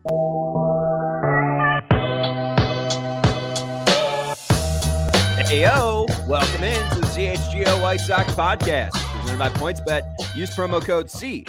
Hey yo, welcome in to the CHGO White Sox podcast. Presented by PointsBet. Use promo code CHGO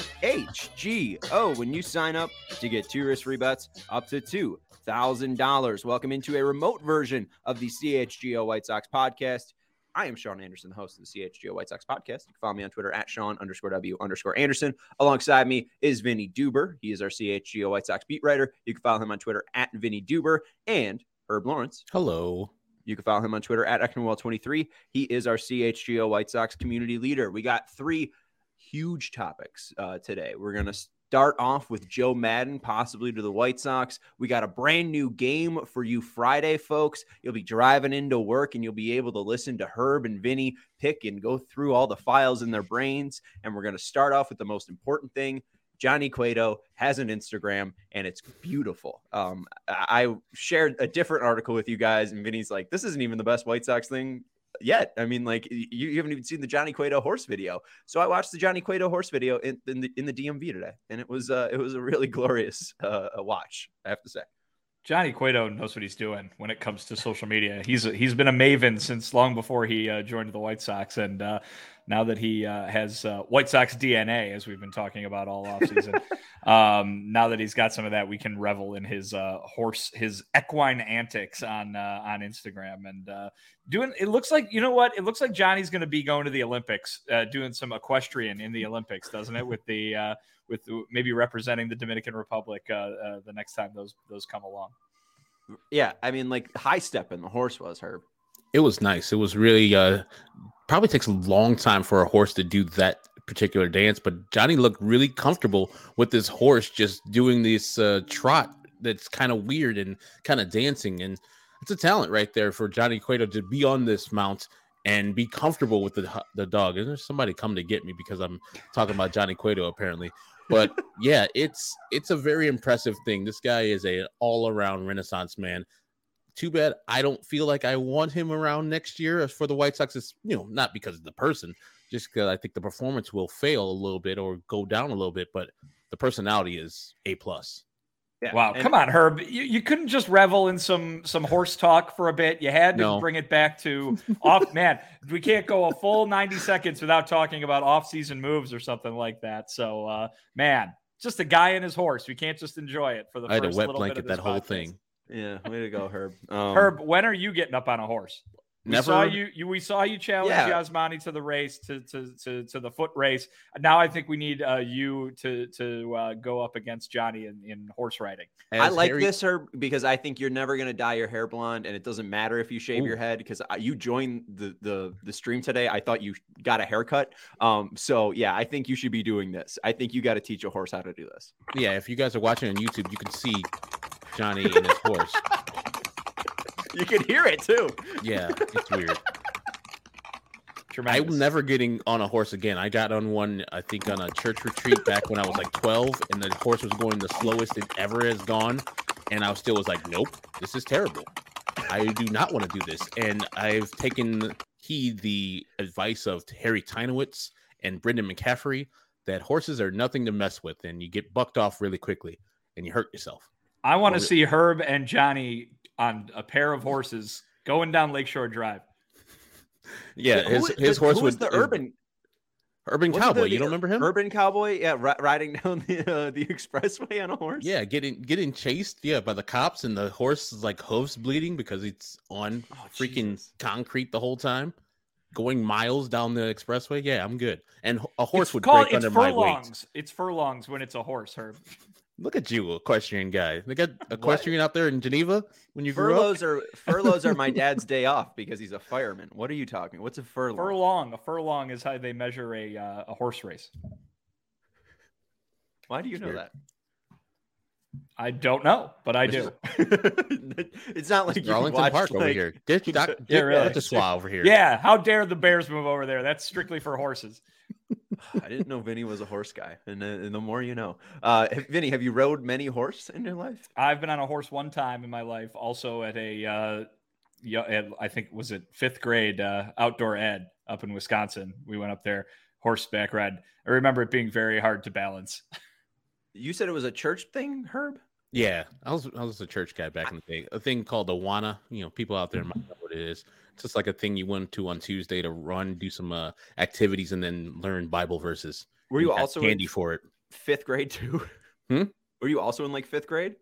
when you sign up to get two risk-free bets up to two thousand dollars. Welcome into a remote version of the CHGO White Sox podcast. I am Sean Anderson, the host of the CHGO White Sox podcast. You can follow me on Twitter at Sean underscore W underscore Anderson. Alongside me is Vinnie Duber. He is our CHGO White Sox beat writer. You can follow him on Twitter at Vinnie Duber and Herb Lawrence. Hello. You can follow him on Twitter at Ekmanwell23. He is our CHGO White Sox community leader. We got three huge topics uh, today. We're going to start off with Joe Maddon, possibly to the White Sox. We got a brand new game for you Friday, folks. You'll be driving into work and you'll be able to listen to Herb and Vinnie pick and go through all the files in their brains. And we're going to start off with the most important thing. Johnny Cueto has an Instagram and it's beautiful. Um, I shared a different article with you guys, and Vinnie's like, "This isn't even the best White Sox thing yet. I mean, like you, you haven't even seen the Johnny Cueto horse video. So I watched the Johnny Cueto horse video in, in the in the DMV today, and it was uh, it was a really glorious uh, watch. I have to say. Johnny Cueto knows what he's doing when it comes to social media. He's he's been a maven since long before he uh, joined the White Sox, and uh, now that he uh, has uh, White Sox DNA, as we've been talking about all offseason. um, now that he's got some of that, we can revel in his uh, horse, his equine antics on uh, on Instagram and uh, doing. It looks like you know what? It looks like Johnny's going to be going to the Olympics, uh, doing some equestrian in the Olympics, doesn't it? With the with maybe representing the Dominican Republic uh the next time those those come along. Yeah, I mean, like high step in the horse was Herb. It was nice. It was really uh probably takes a long time for a horse to do that particular dance, but Johnny looked really comfortable with this horse just doing this uh, trot that's kind of weird and kind of dancing. And it's a talent right there for Johnny Cueto to be on this mount and be comfortable with the the dog. And there's somebody come to get me because I'm talking about Johnny Cueto apparently. But yeah, it's it's a very impressive thing. This guy is a all around renaissance man too bad I don't feel like I want him around next year for the White Sox. It's, you know, not because of the person, just because I think the performance will fail a little bit or go down a little bit, but the personality is a plus. Yeah. Wow, and, come on, Herb. You, you couldn't just revel in some some horse talk for a bit. You had to no. bring it back to off. Man, we can't go a full ninety seconds without talking about off season moves or something like that. So, uh, man, just a guy and his horse. We can't just enjoy it for the. I had a wet blanket that whole thing. Yeah, way to go, Herb. Um, Herb, when are you getting up on a horse? We Never. saw you, you. We saw you challenge yeah. Yasmani to the race, to, to to to the foot race. Now I think we need uh, you to to uh, go up against Johnny in, in horse riding. As I like Harry... this, Herb, because I think you're never going to dye your hair blonde, and it doesn't matter if you shave Ooh. your head. Because you joined the the the stream today, I thought you got a haircut. Um, so yeah, I think you should be doing this. I think you got to teach a horse how to do this. Yeah, if you guys are watching on YouTube, you can see Johnny and his horse. You can hear it too. Yeah, it's weird. Tremendous. I'm never getting on a horse again. I got on one, I think, on a church retreat back when I was like 12, and the horse was going the slowest it ever has gone. And I still was like, nope, this is terrible. I do not want to do this. And I've taken heed the advice of Harry Teinowitz and Brendan McCaffrey that horses are nothing to mess with, and you get bucked off really quickly and you hurt yourself. I want to see Herb and Johnny on a pair of horses going down Lakeshore Drive. Yeah, his, his horse was the urban. Urban Wasn't Cowboy. there You don't remember him? Urban Cowboy, yeah, ri- riding down the uh, the expressway on a horse. Yeah, getting getting chased, yeah, by the cops, and the horse is like hooves bleeding because it's on Oh, freaking Jesus. concrete the whole time, going miles down the expressway. Yeah, I'm good. And a horse it's would called break it's under my weight. It's furlongs when it's a horse, Herb. Look at you, equestrian guy. They got equestrian out there in Geneva when you grew up. Furloughs are furloughs are my dad's day off because he's a fireman. What are you talking? What's a furlough? Furlong. A furlong is how they measure a uh, a horse race. Why do you know that? I don't know, but I do. it's not like you Arlington watched, Park over here. Dick, doc, Yeah, Dick really. Duchossois over here. Yeah. How dare the Bears move over there? That's strictly for horses. I didn't know Vinnie was a horse guy, and, and the more you know. Uh, Vinnie, have you rode many horse in your life? I've been on a horse one time in my life, also at a, uh, yeah, at, I think was it fifth grade uh, outdoor ed up in Wisconsin. We went up there horseback ride. I remember it being very hard to balance. You said it was a church thing, Herb. Yeah, I was I was a church guy back in the day. A thing called Awana. You know, people out there Mm-hmm. might know what it is. It's just like a thing you went to on Tuesday to run, do some uh, activities, and then learn Bible verses. Were you also candy in for it? fifth grade too? Hmm? Were you also in like fifth grade?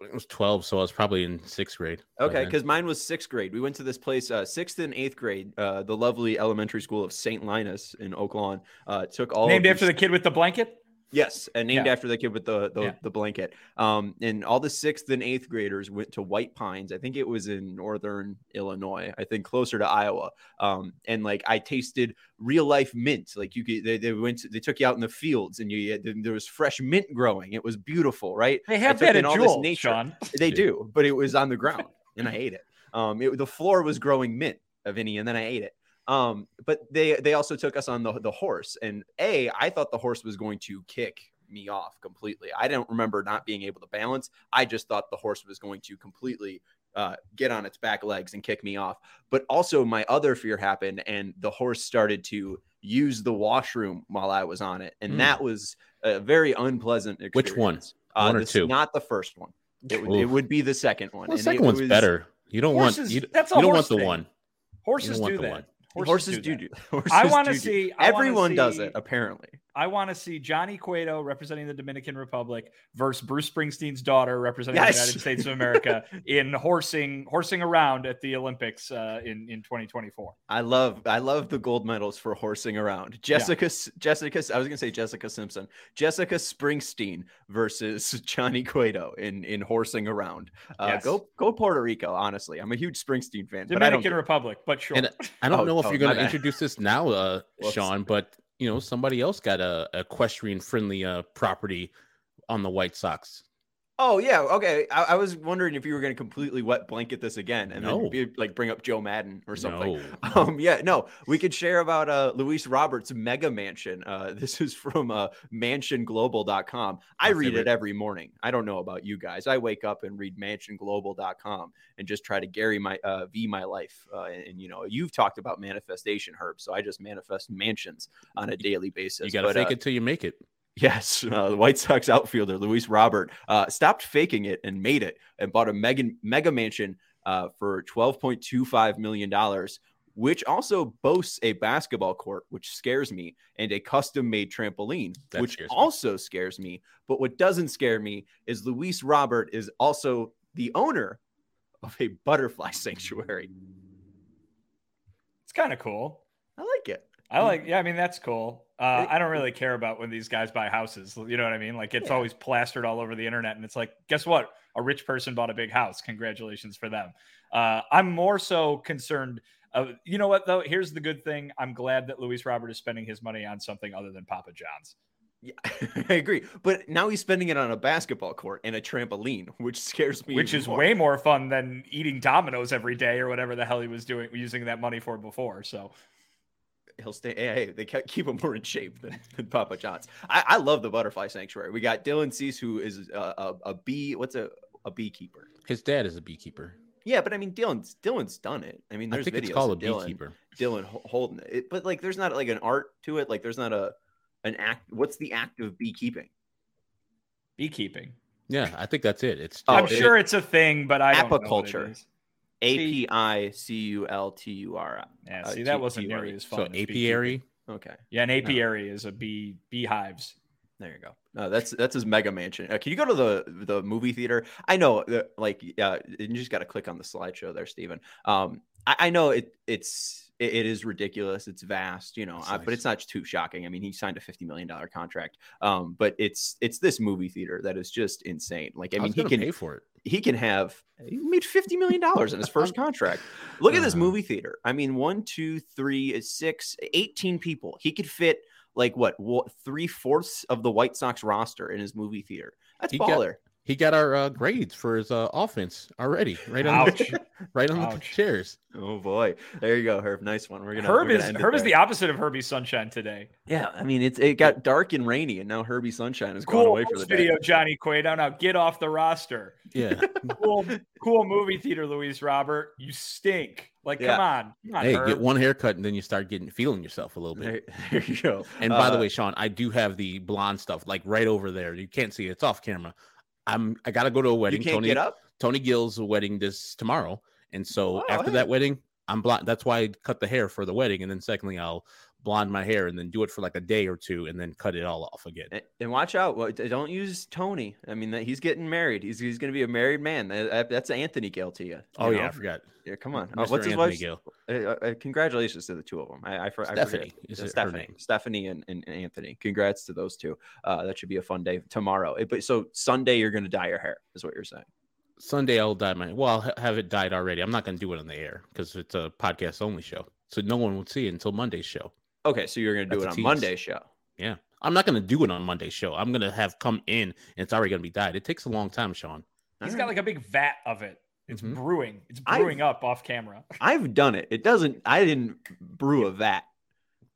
It was twelve, so I was probably in sixth grade. Okay, because mine was sixth grade. We went to this place, uh, sixth and eighth grade, uh, the lovely elementary school of St. Linus in Oak Lawn. Uh, took all Named of after the kid with the blanket. Yes, and named Yeah. after the kid with the the, Yeah. the blanket. Um, and all the sixth and eighth graders went to White Pines. I think it was in northern Illinois. I think closer to Iowa. Um, and like I tasted real life mint. Like you could, they, they went, to, they took you out in the fields, and you there was fresh mint growing. It was beautiful, right? They have that in at all this Jewel, nature. Sean. They Yeah. do, but it was on the ground, and I ate it. Um, it, the floor was growing mint of any, and then I ate it. Um, but they they also took us on the the horse, and a I thought the horse was going to kick me off completely. I don't remember not being able to balance. I just thought the horse was going to completely uh, get on its back legs and kick me off. But also, my other fear happened, and the horse started to use the washroom while I was on it, and Hmm. that was a very unpleasant experience. Which one? Uh, One or two? Not the first one. It would, it would be the second one. Well, the and second it one's was- better. You don't Horses- want you, that's a you don't want the thing. one. Horses want do the that. one. Horses, do do. Horses I want to see. I Everyone does it, apparently. I want to see Johnny Cueto representing the Dominican Republic versus Bruce Springsteen's daughter representing Yes. the United States of America in horsing horsing around at the Olympics uh, in in 2024. I love I love the gold medals for horsing around. Jessica S Jessica I was gonna say Jessica Simpson. Jessica Springsteen versus Johnny Cueto in in horsing around. Uh, Yes. Go go Puerto Rico. Honestly, I'm a huge Springsteen fan. but I don't Dominican Republic, but sure. And I don't Oh, know if oh, you're going to introduce this now, uh, Sean, but you know somebody else got a equestrian friendly uh, property on the White Sox. Oh yeah, okay. I, I was wondering if you were going to completely wet blanket this again and No. then be, like bring up Joe Maddon or something. No. Um, yeah, no, we could share about uh, Luis Roberts' mega mansion. Uh, this is from uh, mansionglobal.com. I read favorite. it every morning. I don't know about you guys. I wake up and read mansionglobal.com and just try to Gary my uh, V my life. Uh, and, and, you know, you've talked about manifestation, Herb. So I just manifest mansions on a daily basis. You got to fake uh, it till you make it. Yes, uh, the White Sox outfielder Luis Robert uh, stopped faking it and made it and bought a mega mega mansion uh, for twelve point two five million dollars, which also boasts a basketball court, which scares me, and a custom made trampoline, That which scares also scares me. But what doesn't scare me is Luis Robert is also the owner of a butterfly sanctuary. it's kind of cool. I like it. I like, yeah, I mean, that's cool. Uh, I don't really care about when these guys buy houses. You know what I mean? Like, it's Yeah. always plastered all over the internet. And it's like, guess what? A rich person bought a big house. Congratulations for them. Uh, I'm more so concerned. Uh, you know what, though? Here's the good thing. I'm glad that Luis Robert is spending his money on something other than Papa John's. Yeah, I agree. But now he's spending it on a basketball court and a trampoline, which scares me. which is more. way more fun than eating Domino's every day or whatever the hell he was doing, using that money for before. So he'll stay. Hey, hey, they keep him more in shape than, than Papa John's. I, I love the butterfly sanctuary. We got Dylan Cease, who is a, a, a bee. What's a a beekeeper? His dad is a beekeeper. Yeah, but I mean, Dylan's Dylan's done it. I mean, I there's think videos it's called a Dylan, beekeeper. Dylan holding it, but like, there's not like an art to it. Like, there's not a an act. What's the act of beekeeping? beekeeping. Yeah, I think that's it. It's Oh, I'm it- sure it's a thing, but I don't know what Apiculture. Is. A P I C U L T U R I. Yeah, Uh, see, that wasn't T-U-R-E. nearly as fun. so as beekeeping. apiary. Okay. Yeah, an apiary is a bee beehives. There you go. No, that's that's his mega mansion. Uh, can you go to the the movie theater? I know, like, yeah, you just got to click on the slideshow there, Stephen. Um, I, I know it it's it, it is ridiculous. It's vast, you know, uh, but it's not too shocking. I mean, he signed a fifty million dollar contract. Um, but it's it's this movie theater that is just insane. Like, I, I mean, was he can pay for it. He can have he made 50 million dollars in his first contract. Look at this Uh. movie theater. I mean one two three six 18 people. He could fit like what, what three-fourths of the white sox roster in his movie theater. That's He got- baller. He got our uh, grades for his uh, offense already, right on Ouch. The, right on the chairs. oh boy there you go herb nice one we're gonna Herb we're gonna is Herb is the opposite of Herbie Sunshine today. yeah i mean it's it got dark and rainy and now herbie sunshine is going Cool away for the video, day Johnny Cueto. Now get off the roster. Yeah. Cool, cool movie theater, Luis Robert. You stink. Like, Yeah. come on, come on, hey, Herb. get one haircut and then you start getting feeling yourself a little bit. there, there you go And by the Uh, way, Sean, I do have the blonde stuff like right over there. You can't see it; it's off camera. I'm I gotta go to a wedding. you wedding. can't Tony get up Tony Gill's wedding this tomorrow, and so Oh, after hey. that wedding, I'm blonde. That's why I cut the hair for the wedding, and then secondly, I'll blonde my hair and then do it for like a day or two, and then cut it all off again. And- watch out! Well, Don't use Tony. I mean, he's getting married. He's he's going to be a married man. That- that- That's Anthony Gale to you. Oh you yeah. I forgot. yeah. Come on. Uh, Mr. what's his Anthony wife's? Gill. Uh, uh, congratulations to the two of them. I, I, for- I forget. Stephanie Uh, it Stephanie? Stephanie, and, and Anthony. Congrats to those two. Uh, that should be a fun day tomorrow. Eh, But so Sunday, you're going to dye your hair, is what you're saying. Sunday I'll dye my well, I'll ha- have it dyed already. I'm not gonna do it on the air because it's a podcast only show, so no one will see it until Monday's show. Okay, so you're going to do That's it on. Monday's show. Yeah, I'm not gonna do it on Monday's show. I'm gonna have come in and it's already gonna be dyed. It takes a long time, Sean. He's All got like a big vat of it. It's Mhm. brewing. It's I've- brewing up off camera. I've done it. It doesn't. I didn't brew a vat.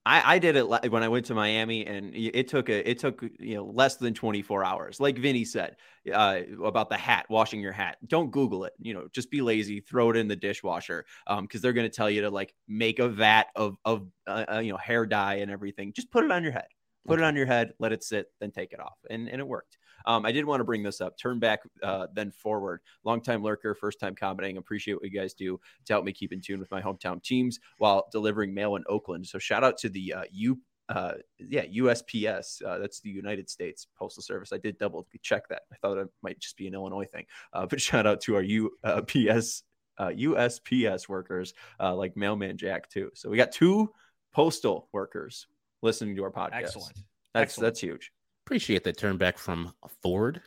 I, I did it when I went to Miami, and it took a it took you know less than 24 hours. Like Vinnie said uh, about the hat, washing your hat. Don't Google it. You know, just be lazy. Throw it in the dishwasher because they're going to tell you to like make a vat of of uh, uh, you know hair dye and everything. Just put it on your head. Put it on your head. Let it sit. Then take it off. And and it worked. Um, I did want to bring this up. Turn back, uh, then forward. Longtime lurker, first time commenting. Appreciate what you guys do to help me keep in tune with my hometown teams while delivering mail in Oakland. So shout out to the uh, U. Uh, yeah, USPS. Uh, that's the United States Postal Service. I did double check that. I thought it might just be an Illinois thing. Uh, but shout out to our UPS, uh, USPS workers uh, like Mailman Jack too. So we got two postal workers listening to our podcast. Excellent. That's Excellent. that's huge. Appreciate that turn back from Ford.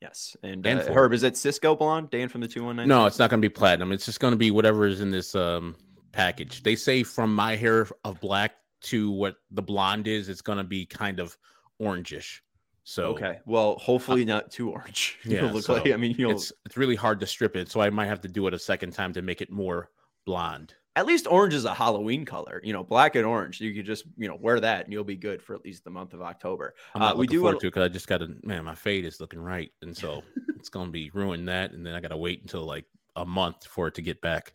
Yes. And, And uh. Herb, is it Sisqo blonde? Dan from the 219? No, it's not gonna be platinum. It's just gonna be whatever is in this um package. They say from my hair of black to what the blonde is, it's gonna be kind of orangish. So Okay. Well, hopefully not too orange. yeah, look so like, I mean, you'll it's it's really hard to strip it, so I might have to do it a second time to make it more blonde. At least orange is a Halloween color. You know, black and orange. You could just, you know, wear that and you'll be good for at least the month of October. Uh, we do wanna- because I just got to man, my fade is looking right, and so it's gonna be ruin that, and then I gotta wait until like a month for it to get back.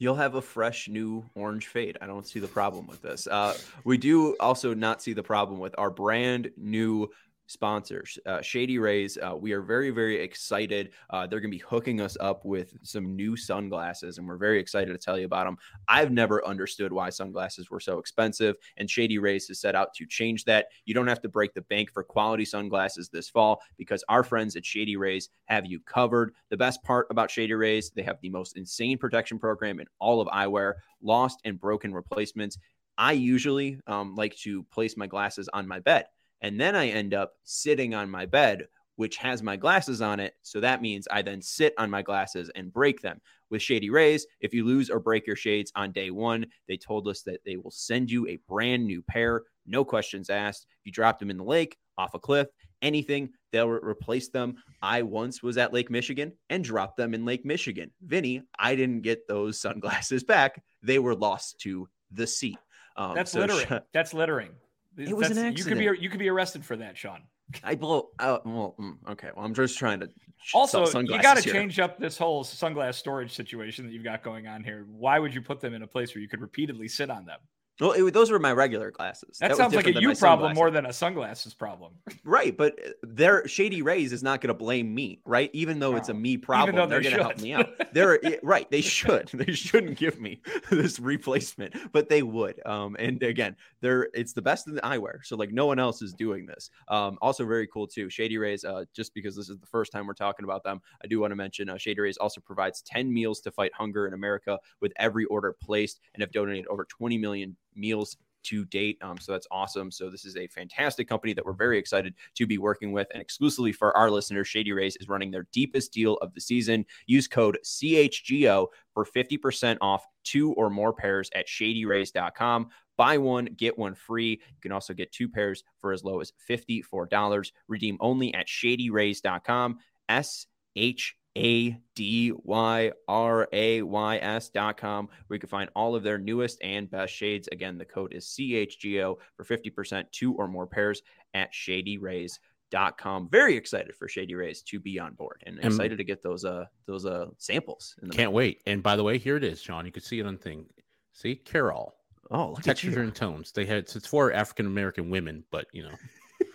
You'll have a fresh new orange fade. I don't see the problem with this. Uh, we do also not see the problem with our brand new sponsors, uh, Shady Rays. Uh, we are very, very excited. Uh, they're going to be hooking us up with some new sunglasses, and we're very excited to tell you about them. I've never understood why sunglasses were so expensive, and Shady Rays has set out to change that. You don't have to break the bank for quality sunglasses this fall because our friends at Shady Rays have you covered. The best part about Shady Rays, they have the most insane protection program in all of eyewear, lost and broken replacements. I usually um, like to place my glasses on my bed, and then I end up sitting on my bed, which has my glasses on it. So that means I then sit on my glasses and break them. With Shady Rays, if you lose or break your shades on day one, they told us that they will send you a brand new pair, no questions asked. If you drop them in the lake, off a cliff, anything, they'll re- replace them. I once was at Lake Michigan and dropped them in Lake Michigan. Vinnie, I didn't get those sunglasses back. They were lost to the sea. Um, That's so littering. sh- That's littering. It was an That's- You could be you could be arrested for that, Sean. I blow out. Well, mm, okay. Well, I'm just trying to. Also, you got to change up this whole sunglass storage situation that you've got going on here. Why would you put them in a place where you could repeatedly sit on them? Well, it, those were my regular glasses. That, was sounds like a you problem more than a sunglasses problem. Right, but uh, their Shady Rays is not going to blame me, right? Even though it's a me problem, they're they going to help me out. They're right. They should. They shouldn't give me this replacement, but they would. Um, and again, they're it's the best in the eyewear, so like no one else is doing this. Um, also very cool too. Shady Rays, uh, just because this is the first time we're talking about them, I do want to mention uh, Shady Rays also provides ten meals to fight hunger in America with every order placed, and have donated over twenty million meals to date. Um, so that's awesome. So this is a fantastic company that we're very excited to be working with. And exclusively for our listeners, Shady Rays is running their deepest deal of the season. Use code CHGO for 50% off two or more pairs at shadyrays.com. Buy one, get one free. You can also get two pairs for as low as $54. Redeem only at shadyrays.com. S H a D Y R A Y S dot com, where you can find all of their newest and best shades. Again, the code is CHGO for 50%, two or more pairs at shadyrays.com. Very excited for Shady Rays to be on board and And- excited to get those uh those uh samples in the Can't wait. And by the way, here it is, Sean. You can see it on thing. See, Carol. Oh, look at Textures and tones. They had it's for African American women, but you know,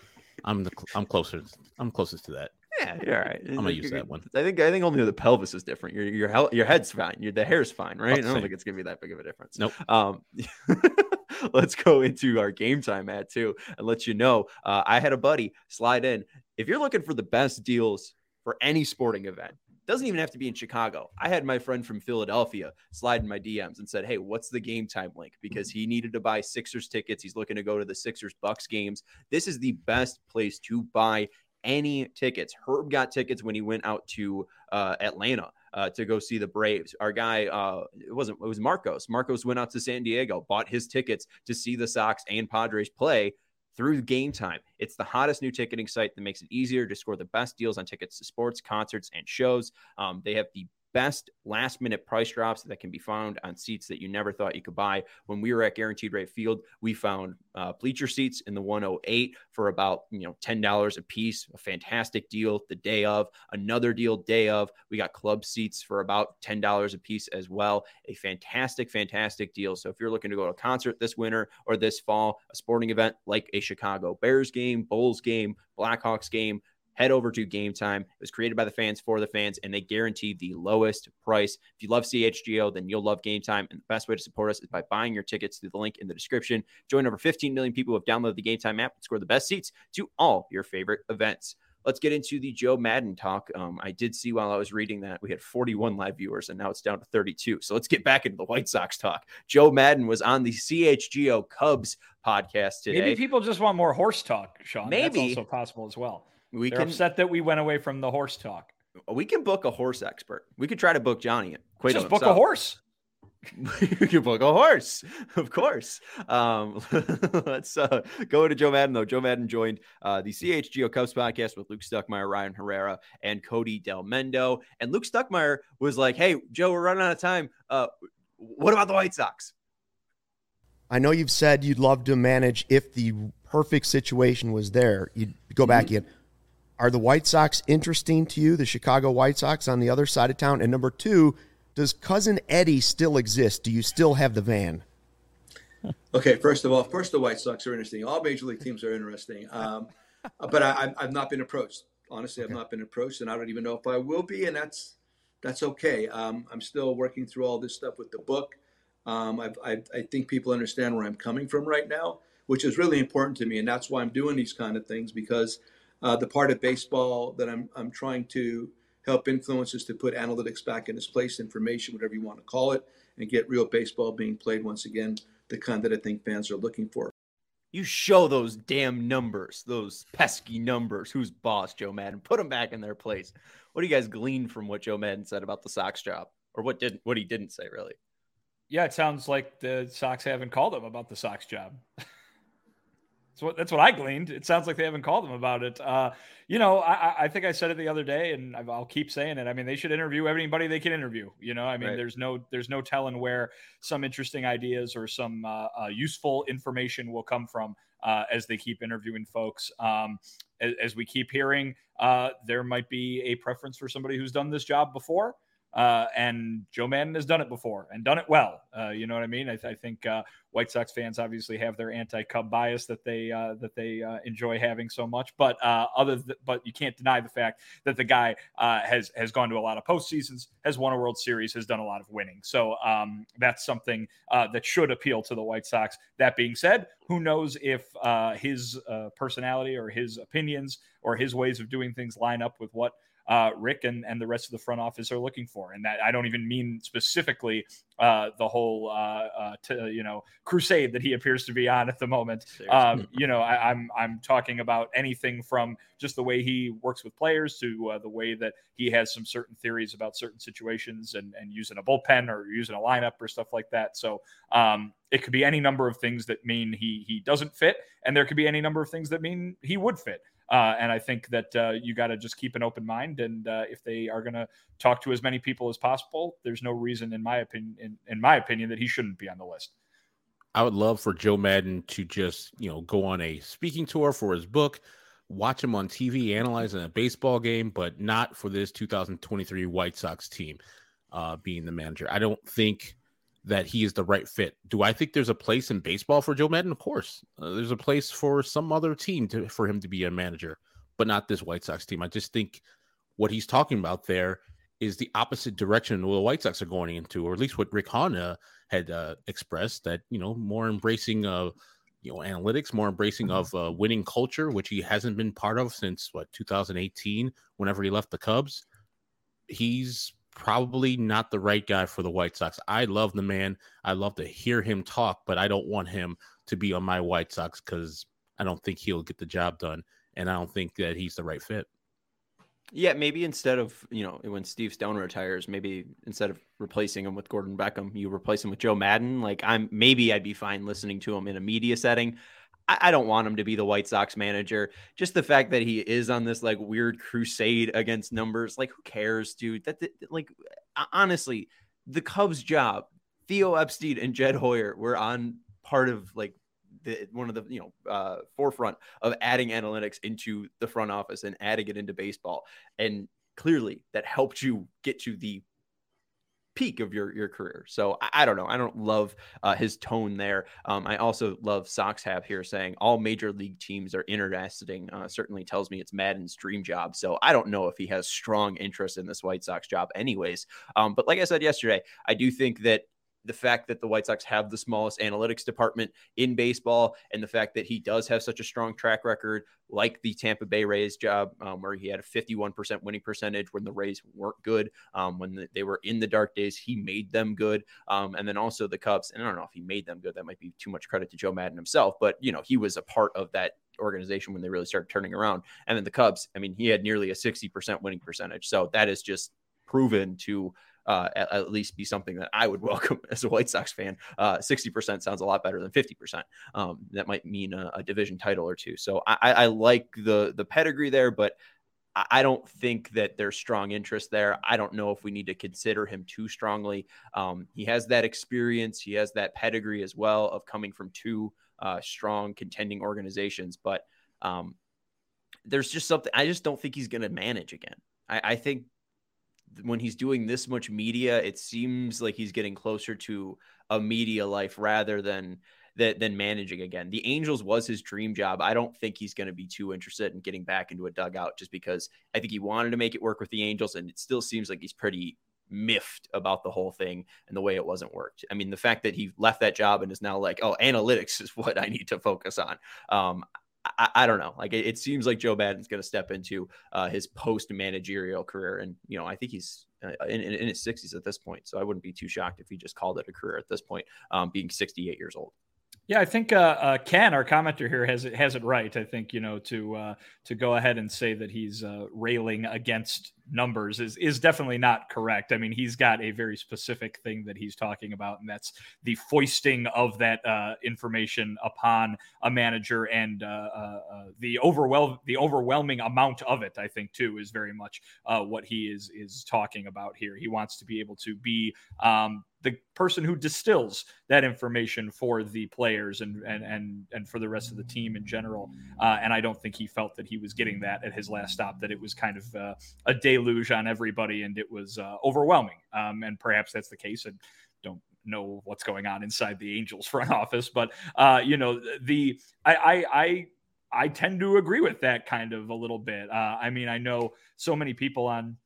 I'm the I'm closer. I'm closest to that. Yeah, you're all right. I'm gonna use that one. I think I think only the pelvis is different. Your your your head's fine. Your the hair's fine, right? I don't same. think it's gonna be that big of a difference. Nope. Um, let's go into our game time ad too, and let you know. Uh, I had a buddy slide in. If you're looking for the best deals for any sporting event, doesn't even have to be in Chicago. I had my friend from Philadelphia slide in my DMs and said, "Hey, what's the game time link?" Because he needed to buy Sixers tickets. He's looking to go to the Sixers Bucks games. This is the best place to buy any tickets. Herb got tickets when he went out to uh, Atlanta uh, to go see the Braves. Our guy, uh, it wasn't, it was Marcos. Marcos went out to San Diego, bought his tickets to see the Sox and Padres play through game time. It's the hottest new ticketing site that makes it easier to score the best deals on tickets to sports, concerts, and shows. Um, they have the best last minute price drops that can be found on seats that you never thought you could buy. When we were at Guaranteed Rate Field, we found uh, bleacher seats in the 108 for about you know ten dollars a piece. A fantastic deal the day of. Another deal day of. We got club seats for about ten dollars a piece as well. A fantastic, fantastic deal. So if you're looking to go to a concert this winter or this fall, a sporting event like a Chicago Bears game, Bulls game, Blackhawks game, head over to Game Time. It was created by the fans for the fans, and they guarantee the lowest price. If you love CHGO, then you'll love Game Time. And the best way to support us is by buying your tickets through the link in the description. Join over 15 million people who have downloaded the Game Time app and score the best seats to all your favorite events. Let's get into the Joe Maddon talk. Um, I did see while I was reading that we had 41 live viewers and now it's down to 32. So let's get back into the White Sox talk. Joe Maddon was on the CHGO Cubs podcast today. Maybe people just want more horse talk, Sean. Maybe. That's also possible as well. We They're can upset that we went away from the horse talk. we can book a horse expert. We could try to book Johnny. Cueto just book a horse. you can book a horse, of course. Um, let's uh, go to Joe Maddon, though. Joe Maddon joined uh, the CHGO Cubs podcast with Luke Stuckmeyer, Ryan Herrera, and Cody Delmendo. And Luke Stuckmeyer was like, Hey, Joe, we're running out of time. Uh, what about the White Sox? I know you've said you'd love to manage if the perfect situation was there. You'd go back in. Are the White Sox interesting to you, the Chicago White Sox on the other side of town? And number two, does cousin Eddie still exist? Do you still have the van? Okay, first of all, of course the White Sox are interesting. All major league teams are interesting, um, but I, I've- I've not been approached. Honestly, I've not been approached, and I don't even know if I will be, and that's that's okay. Um, I'm still working through all this stuff with the book. Um, I've, I, I think people understand where I'm coming from right now, which is really important to me, and that's why I'm doing these kind of things because uh, the part of baseball that I'm I'm trying to help influence is to put analytics back in its place, information, whatever you want to call it, and get real baseball being played once again, the kind that I think fans are looking for. You show those damn numbers, those pesky numbers. Who's boss, Joe Maddon? Put them back in their place. What do you guys glean from what Joe Maddon said about the Sox job, or what didn't? What he didn't say, really? Yeah, it sounds like the Sox haven't called him about the Sox job. that's what that's what I gleaned. It sounds like they haven't called them about it. Uh, you know, I, I think I said it the other day, and I'll keep saying it. I mean, they should interview anybody they can interview. You know, I mean, Right. there's no there's no telling where some interesting ideas or some uh, uh, useful information will come from uh, as they keep interviewing folks. Um, as, as we keep hearing, uh, there might be a preference for somebody who's done this job before. Uh, and Joe Maddon has done it before and done it well. Uh, you know what I mean? I, I think uh, White Sox fans obviously have their anti-Cub bias that they uh, that they uh, enjoy having so much, but uh, other th- but you can't deny the fact that the guy has has gone to a lot of postseasons, has won a World Series, has done a lot of winning. So um, that's something that should appeal to the White Sox. That being said, who knows if his personality or his opinions or his ways of doing things line up with what uh, Rick and, and the rest of the front office are looking for. And that I don't even mean specifically uh, the whole, uh, uh to, you know, crusade that he appears to be on at the moment. Um, you know, I, am I'm, I'm talking about anything from just the way he works with players to uh, the way that he has some certain theories about certain situations and, and using a bullpen or using a lineup or stuff like that. So um, it could be any number of things that mean he he doesn't fit, and there could be any number of things that mean he would fit. Uh, and I think that uh, you got to just keep an open mind. And uh, if they are going to talk to as many people as possible, there's no reason, in my opinion, in, in, my opinion, that he shouldn't be on the list. I would love for Joe Maddon to just, you know, go on a speaking tour for his book, watch him on TV analyzing a baseball game, but not for this 2023 White Sox team uh, being the manager. I don't think that he is the right fit. Do I think there's a place in baseball for Joe Maddon? Of course, uh, there's a place for some other team to for him to be a manager, but not this White Sox team. I just think what he's talking about there is the opposite direction the White Sox are going into, or at least what Rick Hahn had uh, expressed that you know more embracing of you know analytics, more embracing of uh, winning culture, which he hasn't been part of since what 2018, whenever he left the Cubs. He's probably not the right guy for the White Sox. I love the man. I love to hear him talk, but I don't want him to be on my White Sox because I don't think he'll get the job done. And I don't think that he's the right fit. Yeah, maybe instead of, you know, when Steve Stone retires, maybe instead of replacing him with Gordon Beckham, you replace him with Joe Maddon. Like I'm maybe I'd be fine listening to him in a media setting. I, don't want him to be the White Sox manager. Just the fact that he is on this like weird crusade against numbers, like who cares, dude? That, that like honestly, the Cubs' job, Theo Epstein and Jed Hoyer were on part of like the, one of the you know uh, forefront of adding analytics into the front office and adding it into baseball, and clearly that helped you get to the peak of your your career. So I, I don't know. I don't love uh, his tone there. Um, I also love Sox have here saying all major league teams are interesting. Uh, certainly tells me it's Maddon's dream job. So I don't know if he has strong interest in this White Sox job, anyways. Um, but like I said yesterday, I do think that the fact that the White Sox have the smallest analytics department in baseball, and the fact that he does have such a strong track record, like the Tampa Bay Rays job, um, where he had a 51% winning percentage when the Rays weren't good. Um, when the, they were in the dark days, he made them good. Um, and then also the Cubs, and I don't know if he made them good. That might be too much credit to Joe Maddon himself, but you know he was a part of that organization when they really started turning around. And then the Cubs, I mean, he had nearly a 60% winning percentage. So that is just proven to uh, at, at, least be something that I would welcome as a White Sox fan. Uh, 60% sounds a lot better than 50%. Um, that might mean a, a, division title or two. So I, I like the the pedigree there, but I don't think that there's strong interest there. I don't know if we need to consider him too strongly. Um, he has that experience, he has that pedigree as well of coming from two uh, strong contending organizations, but um, there's just something I just don't think he's going to manage again. I, I, think when he's doing this much media, it seems like he's getting closer to a media life rather than that than managing again. The Angels was his dream job. I don't think he's going to be too interested in getting back into a dugout just because I think he wanted to make it work with the Angels, and it still seems like he's pretty miffed about the whole thing and the way it wasn't worked. I mean, the fact that he left that job and is now like, oh, analytics is what I need to focus on. Um, I, I, don't know. Like it, it, seems like Joe Maddon's going to step into uh, his post managerial career, and you know I think he's uh, in, in, in, his 60s at this point. So I wouldn't be too shocked if he just called it a career at this point, um, being 68 years old. Yeah, I think uh, uh, Ken, our commenter here, has it has it right. I think you know to uh, to go ahead and say that he's uh, railing against numbers is is definitely not correct. I mean, he's got a very specific thing that he's talking about, and that's the foisting of that uh, information upon a manager, and uh, the overwhelm the overwhelming amount of it. I think too is very much what he is is talking about here. He wants to be able to be um, the person who distills that information for the players and and and and for the rest of the team in general. Uh, and I don't think he felt that he was getting that at his last stop. That it was kind of uh, a deluge on everybody, and it was uh, overwhelming. Um, and perhaps that's the case. And don't know what's going on inside the Angels front office, but uh, you know the I, I I I tend to agree with that kind of a little bit. Uh, I mean, I know so many people on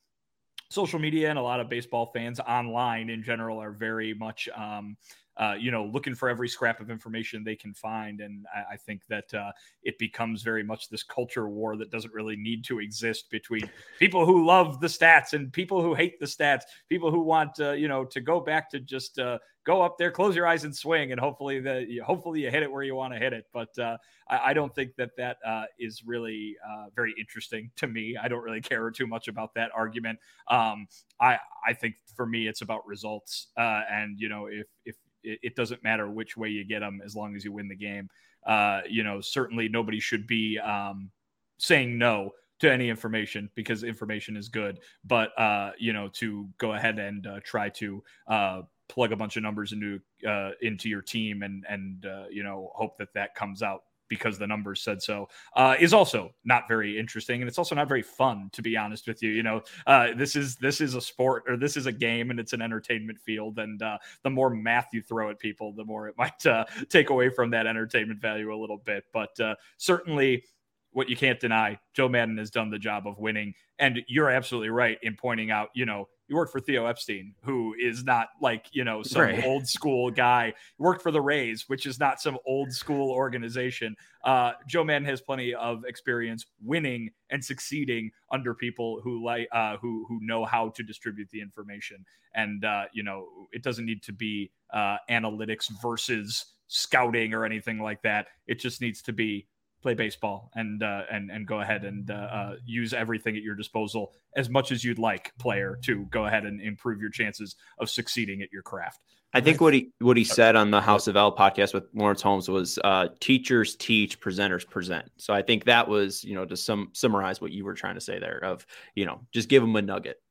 social media and a lot of baseball fans online in general are very much um, uh, you know, looking for every scrap of information they can find. And I, I think that uh, it becomes very much this culture war that doesn't really need to exist between people who love the stats and people who hate the stats, people who want, uh, you know, to go back to just uh, go up there, close your eyes and swing, and hopefully that hopefully you hit it where you want to hit it. But uh, I, I, don't think that that uh, is really very interesting to me. I don't really care too much about that argument. Um, I I think for me it's about results, and you know if if it, it, doesn't matter which way you get them as long as you win the game. Uh, you know, certainly nobody should be um, saying no to any information because information is good. But uh, you know, to go ahead and uh, try to uh, plug a bunch of numbers into uh, into your team and and uh, you know hope that that comes out because the numbers said so uh, is also not very interesting and it's also not very fun to be honest with you you know uh, this is this is a sport or this is a game and it's an entertainment field and uh, the more math you throw at people the more it might uh, take away from that entertainment value a little bit but uh, certainly what you can't deny joe Maddon has done the job of winning and you're absolutely right in pointing out you know you worked for Theo Epstein, who is not like, you know, some right. old school guy. You worked for the Rays, which is not some old school organization. Uh, Joe Maddon has plenty of experience winning and succeeding under people who like uh, who who know how to distribute the information. And uh, you know, it doesn't need to be uh, analytics versus scouting or anything like that. It just needs to be play baseball and uh, and and go ahead and uh, uh, use everything at your disposal as much as you'd like, player, to go ahead and improve your chances of succeeding at your craft. I think what he what he said on the House of L podcast with Laurence Holmes was uh, teachers teach, presenters present. So I think that was you know to sum summarize what you were trying to say there of you know just give them a nugget.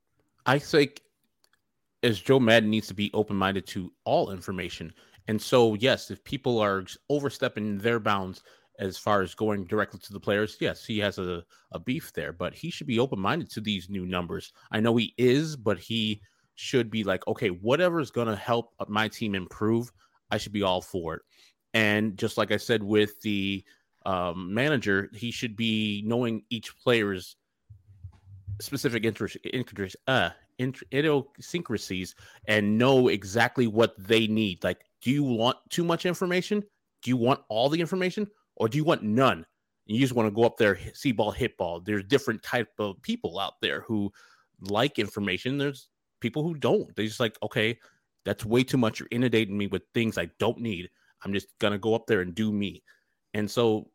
I think as Joe Maddon needs to be open minded to all information. And so, yes, if people are overstepping their bounds as far as going directly to the players, yes, he has a, a beef there, but he should be open minded to these new numbers. I know he is, but he should be like, okay, whatever is going to help my team improve, I should be all for it. And just like I said with the um, manager, he should be knowing each player's specific interest, interest uh, idiosyncrasies and know exactly what they need. Like, do you want too much information? Do you want all the information? Or do you want none? You just want to go up there, see ball, hit ball. There's different type of people out there who like information. There's people who don't. They just like, okay, that's way too much. You're inundating me with things I don't need. I'm just gonna go up there and do me. And so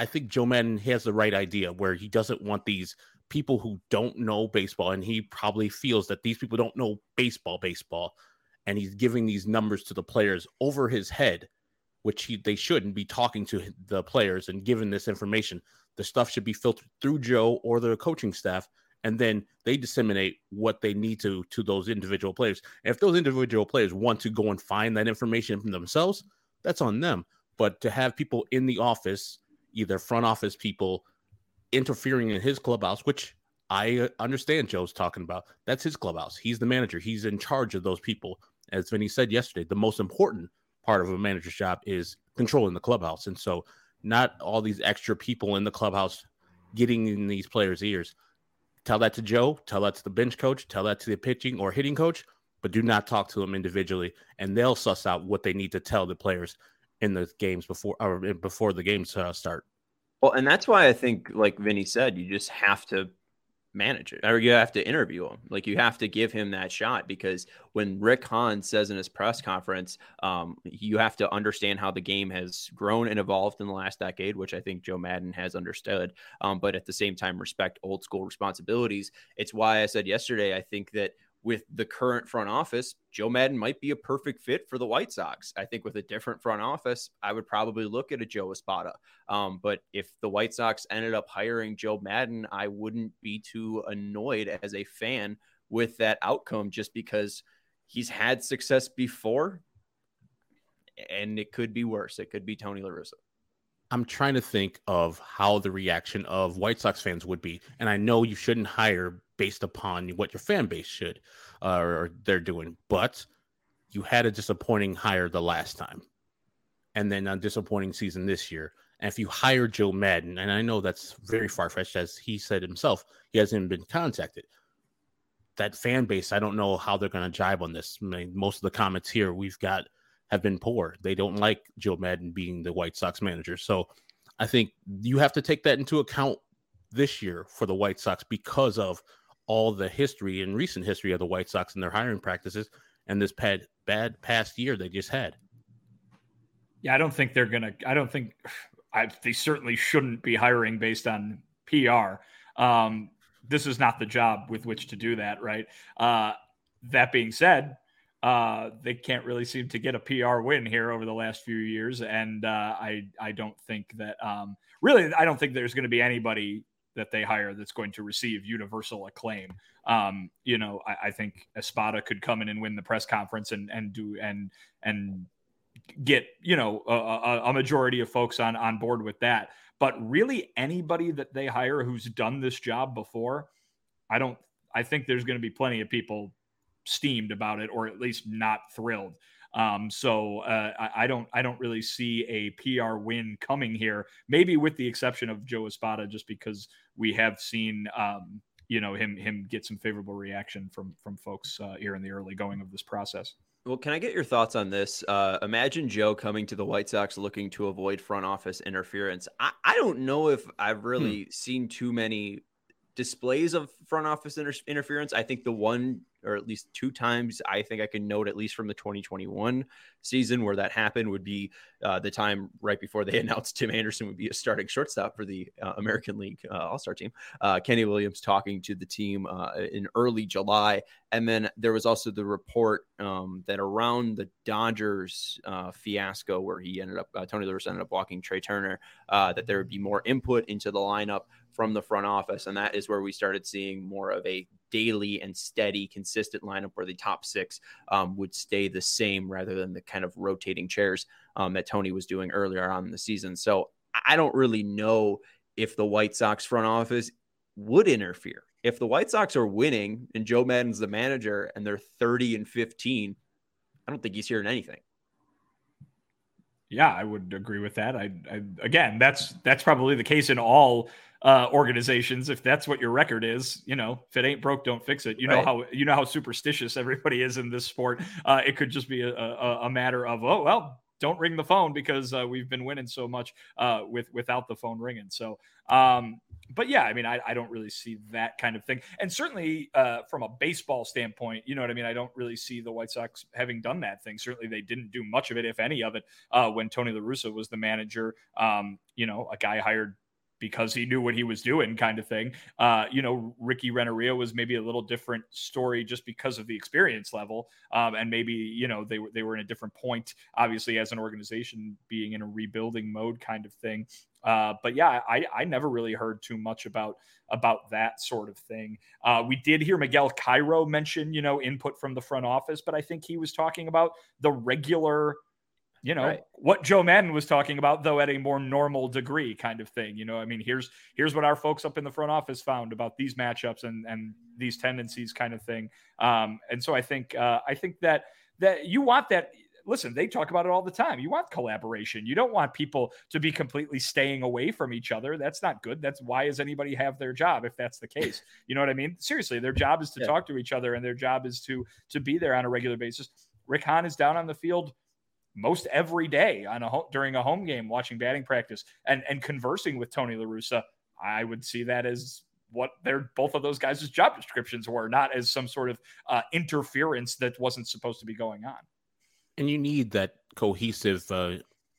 I think Joe Maddon has the right idea where he doesn't want these people who don't know baseball, and he probably feels that these people don't know baseball, baseball, and he's giving these numbers to the players over his head which he, they shouldn't be talking to the players and giving this information. The stuff should be filtered through Joe or the coaching staff, and then they disseminate what they need to to those individual players. And if those individual players want to go and find that information from themselves, that's on them. But to have people in the office, either front office people, interfering in his clubhouse, which I uh, understand Joe's talking about, that's his clubhouse. He's the manager. He's in charge of those people. As Vinnie said yesterday, the most important part of a manager's job is controlling the clubhouse. And so, not all these extra people in the clubhouse getting in these players' ears. Tell that to Joe, tell that to the bench coach, tell that to the pitching or hitting coach, but do not talk to them individually, and they'll suss out what they need to tell the players in the games before or before the games uh, start. Well, and that's why I think, like Vinnie said, you just have to manage it or you have to interview him. Like you have to give him that shot because when rick hahn says in his press conference um, you have to understand how the game has grown and evolved in the last decade which i think joe Maddon has understood um, but at the same time respect old school responsibilities. It's why i said yesterday i think that with the current front office, Joe Maddon might be a perfect fit for the White Sox. I think with a different front office, I would probably look at a Joe Espada. Um, but if the White Sox ended up hiring Joe Maddon, I wouldn't be too annoyed as a fan with that outcome just because he's had success before, and it could be worse. It could be Tony La Russa. I'm trying to think of how the reaction of White Sox fans would be, and I know you shouldn't hire based upon what your fan base should uh, or they're doing, but you had a disappointing hire the last time, and then a disappointing season this year. And if you hire Joe Maddon, and I know that's very far fetched, as he said himself, he hasn't been contacted. That fan base, I don't know how they're going to jibe on this. I mean, most of the comments here we've got have been poor. They don't like Joe Maddon being the White Sox manager. So I think you have to take that into account this year for the White Sox because of all the history and recent history of the White Sox and their hiring practices and this bad bad past year they just had. Yeah, I don't think they're gonna. I don't think I, they certainly shouldn't be hiring based on PR. Um, this is not the job with which to do that, right? Uh, that being said, uh, they can't really seem to get a PR win here over the last few years, and uh, I I don't think that um, really I don't think there's going to be anybody that they hire that's going to receive universal acclaim. Um, you know, I, I, think Espada could come in and win the press conference and and do and and get you know a, a majority of folks on on board with that. But really, anybody that they hire who's done this job before, I don't. I think there's going to be plenty of people steamed about it, or at least not thrilled. Um, so uh, I, I, don't I don't really see a PR win coming here. Maybe with the exception of Joe Espada, just because we have seen um, you know him him get some favorable reaction from from folks uh, here in the early going of this process. Well, can I get your thoughts on this? Uh, imagine Joe coming to the White Sox looking to avoid front office interference. I, I don't know if I've hmm. really hmm. seen too many displays of front office inter- interference. I think the one or at least two times I think I can note, at least from the 2021 season, where that happened would be uh, the time right before they announced Tim Anderson would be a starting shortstop for the uh, American League uh, All Star team. Uh, Kenny Williams talking to the team uh, in early July. And then there was also the report um, that around the Dodgers uh, fiasco, where he ended up, Tony La Russa ended up walking Trea Turner, that there would be more input into the lineup from the front office. And that is where we started seeing more of a daily and steady, consistent lineup where the top six um, would stay the same rather than the kind of rotating chairs um, that Tony was doing earlier on in the season. So I don't really know if the White Sox front office would interfere. If the White Sox are winning and Joe Maddon's the manager and they're 30 and 15, I don't think he's hearing anything. Yeah, I would agree with that. I, I again, that's that's probably the case in all uh, organizations. If that's what your record is, you know, if it ain't broke, don't fix it. You right. know how you know how superstitious everybody is in this sport. Uh, it could just be a, a, a matter of oh well, don't ring the phone because uh, we've been winning so much uh, with without the phone ringing. So, um, but yeah, I mean, I, I, don't really see that kind of thing, and certainly uh, from a baseball standpoint, you know what I mean. I don't really see the White Sox having done that thing. Certainly, they didn't do much of it, if any of it, uh, when Tony La Russa was the manager. Um, you know, a guy hired because he knew what he was doing, kind of thing. Uh, you know, Ricky Renteria was maybe a little different story just because of the experience level, um, and maybe you know they were they were in a different point, obviously as an organization being in a rebuilding mode, kind of thing. Uh, but yeah, I, I never really heard too much about about that sort of thing. Uh, we did hear Miguel Cairo mention, you know, input from the front office, but I think he was talking about the regular you know right. what Joe Maddon was talking about, though at a more normal degree, kind of thing. You know, I mean, here's here's what our folks up in the front office found about these matchups and and these tendencies, kind of thing. Um, and so I think uh, I think that that you want that. Listen, they talk about it all the time. You want collaboration. You don't want people to be completely staying away from each other. That's not good. That's why does anybody have their job if that's the case? You know what I mean? Seriously, their job is to yeah. talk to each other, and their job is to to be there on a regular basis. Rick Hahn is down on the field most every day on a during a home game watching batting practice and and conversing with Tony La Russa, I would see that as what their both of those guys' job descriptions were, not as some sort of uh, interference that wasn't supposed to be going on. And you need that cohesive uh,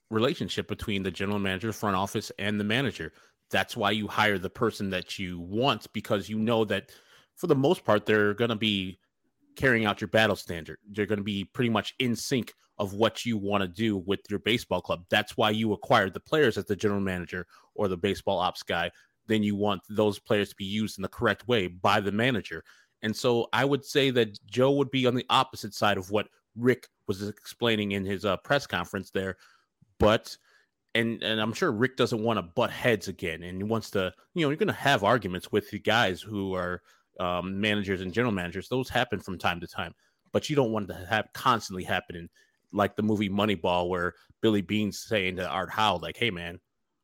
relationship between the general manager, front office, and the manager. That's why you hire the person that you want because you know that for the most part they're going to be carrying out your battle standard. They're going to be pretty much in sync of what you want to do with your baseball club. That's why you acquired the players as the general manager or the baseball ops guy. Then you want those players to be used in the correct way by the manager. And so I would say that Joe would be on the opposite side of what Rick was explaining in his uh, press conference there. But and and I'm sure Rick doesn't want to butt heads again, and he wants to. You know, you're going to have arguments with the guys who are um, managers and general managers. Those happen from time to time, but you don't want to have constantly happening like the movie Moneyball, where Billy Beane's saying to Art Howe, like, "Hey, man,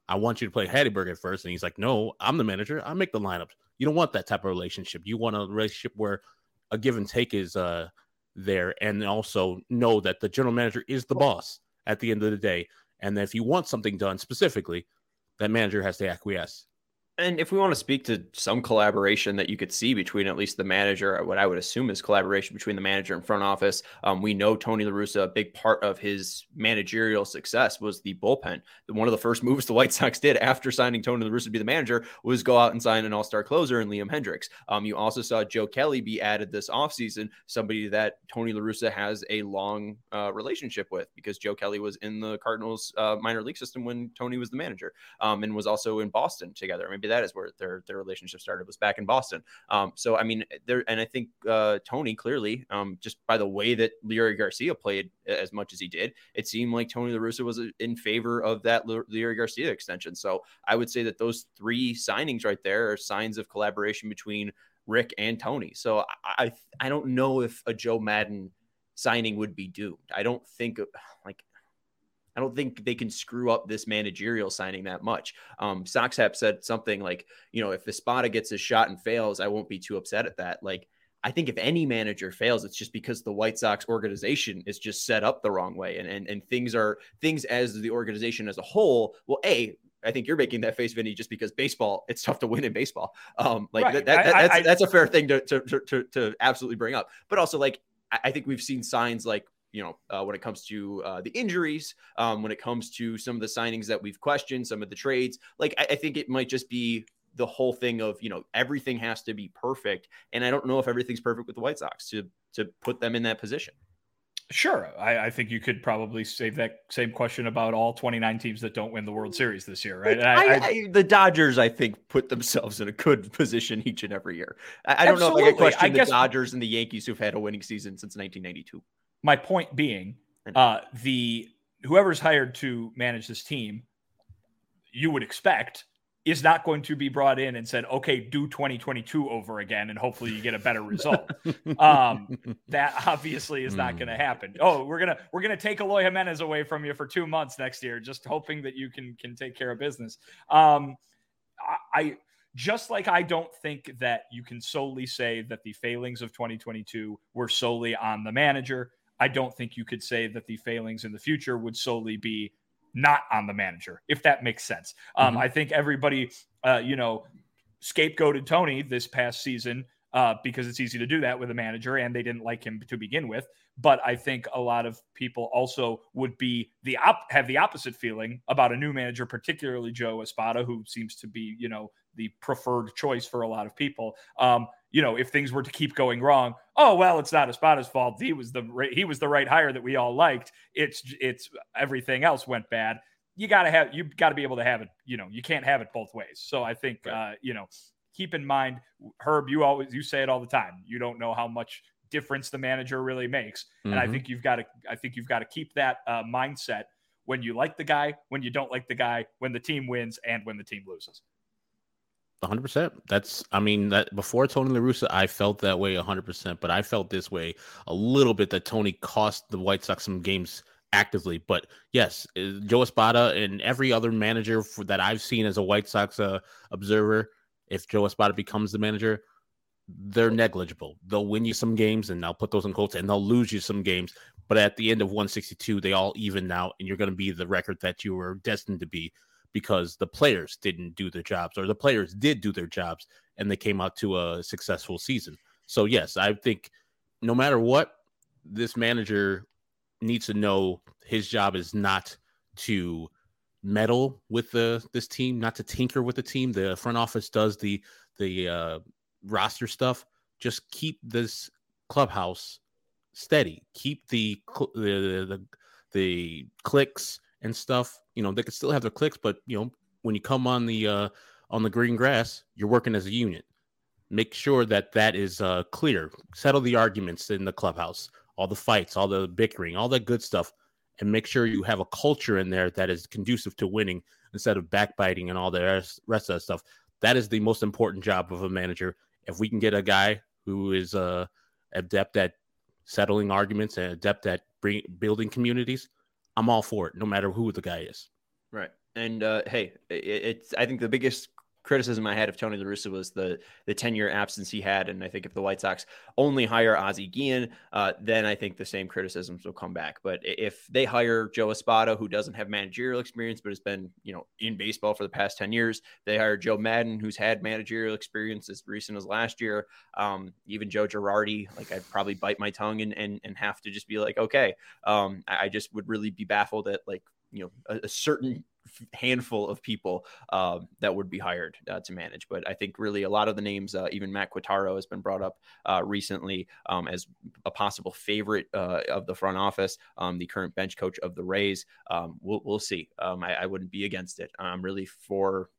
I want you to play Hatteberg at first. and he's like, "No, I'm the manager. I make the lineups." You don't want that type of relationship. You want a relationship where a give and take is uh, there, and also know that the general manager is the boss at the end of the day, and that if you want something done specifically, that manager has to acquiesce. And if we want to speak to some collaboration that you could see between at least the manager, what I would assume is collaboration between the manager and front office, um, we know Tony La Russa, a big part of his managerial success was the bullpen. One of the first moves the White Sox did after signing Tony La Russa to be the manager was go out and sign an all-star closer in Liam Hendriks. Um, you also saw Joe Kelly be added this offseason, somebody that Tony La Russa has a long uh, relationship with because Joe Kelly was in the Cardinals uh, minor league system when Tony was the manager um, and was also in Boston together. Maybe that is where their their relationship started was back in Boston. Um, so I mean, there and I think uh, Tony clearly, um, just by the way that Leury Garcia played as much as he did, it seemed like Tony La Russa was uh, in favor of that Leury Garcia extension. So I would say that those three signings right there are signs of collaboration between Rick and Tony. So I I don't know if a Joe Maddon signing would be doomed. I don't think like I don't think they can screw up this managerial signing that much. Um, Soxhap said something like, you know, if Espada gets his shot and fails, I won't be too upset at that. Like, I think if any manager fails, it's just because the White Sox organization is just set up the wrong way, and and, and things are things as the organization as a whole. Well, a I think you're making that face, Vinnie, just because baseball, it's tough to win in baseball. Um, like right. that, that, that, that's, I, that's a fair thing to, to, to, to, absolutely bring up. But also, like, I think we've seen signs like you know, uh, when it comes to uh, the injuries, um, when it comes to some of the signings that we've questioned, some of the trades, like I, I, think it might just be the whole thing of you know everything has to be perfect, and I don't know if everything's perfect with the White Sox to to put them in that position. Sure, I, I think you could probably save that same question about all 29 teams that don't win the World Series this year, right? I, the Dodgers, I think, put themselves in a good position each and every year. I, don't know if I could question the guess, Dodgers and the Yankees who've had a winning season since 1992 my point being, uh, the whoever's hired to manage this team, you would expect is not going to be brought in and said, okay, do 2022 over again, and hopefully you get a better result. um, that obviously is not going to happen. Oh, we're gonna we're gonna take Eloy Jimenez away from you for two months next year, just hoping that you can can take care of business. Um, I, I just like I don't think that you can solely say that the failings of 2022 were solely on the manager. I don't think you could say that the failings in the future would solely be not on the manager, if that makes sense. Um, mm-hmm. I think everybody, uh, you know, scapegoated Tony this past season uh, because it's easy to do that with a manager, and they didn't like him to begin with. But I think a lot of people also would be the op- have the opposite feeling about a new manager, particularly Joe Espada, who seems to be, you know, the preferred choice for a lot of people. Um, you know, if things were to keep going wrong, oh well, it's not Espada's fault. He was the he was the right hire that we all liked. It's it's everything else went bad. You got to have you got to be able to have it. You know, you can't have it both ways. So I think right. uh, you know, keep in mind, Herb. You always you say it all the time. You don't know how much difference the manager really makes, mm-hmm. and I mm-hmm. think you've got to I think you've got to keep that uh, mindset when you like the guy, when you don't like the guy, when the team wins, and when the team loses. 100%. That's, I mean, that before Tony La Russa, I felt that way 100%, but I felt this way a little bit that Tony cost the White Sox some games actively. But yes, uh, Joe Espada and every other manager for, that I've seen as a White Sox uh, observer, if Joe Espada becomes the manager, they're negligible. They'll win you some games, and I'll put those in quotes, and they'll lose you some games. But at the end of 162, they all even out, and you're going to be the record that you were destined to be because the players didn't do their jobs or the players did do their jobs and they came out to a successful season. So yes, I think no matter what, this manager needs to know his job is not to meddle with the this team, not to tinker with the team. The front office does the the uh, roster stuff. Just keep this clubhouse steady. Keep the the the, the clicks and stuff, you know, they could still have their clicks, but you know, when you come on the uh on the green grass, you're working as a unit. make sure that that is uh, clear. Settle the arguments in the clubhouse, all the fights, all the bickering, all that good stuff, and make sure you have a culture in there that is conducive to winning instead of backbiting and all the rest, of that stuff. That is the most important job of a manager. If we can get a guy who is uh, adept at settling arguments and adept at bring, building communities, I'm all for it, no matter who the guy is. Right. And uh, hey, it, it's I think the biggest criticism I had of Tony La Russa was the the 10 year absence he had. And I think if the White Sox only hire Ozzie Guillen, uh, then I think the same criticisms will come back. But if they hire Joe Espada, who doesn't have managerial experience, but has been, you know, in baseball for the past 10 years, they hire Joe Maddon, who's had managerial experience as recent as last year. Um, even Joe Girardi, like I'd probably bite my tongue and, and, and have to just be like, okay, um, I, I just would really be baffled at like, you know, a, a certain handful of people uh, that would be hired uh, to manage. But I think really a lot of the names, uh, even Matt Quatraro has been brought up uh, recently um, as a possible favorite uh, of the front office, um, the current bench coach of the Rays. Um, we'll, we'll see. Um, I, I, wouldn't be against it. I'm really for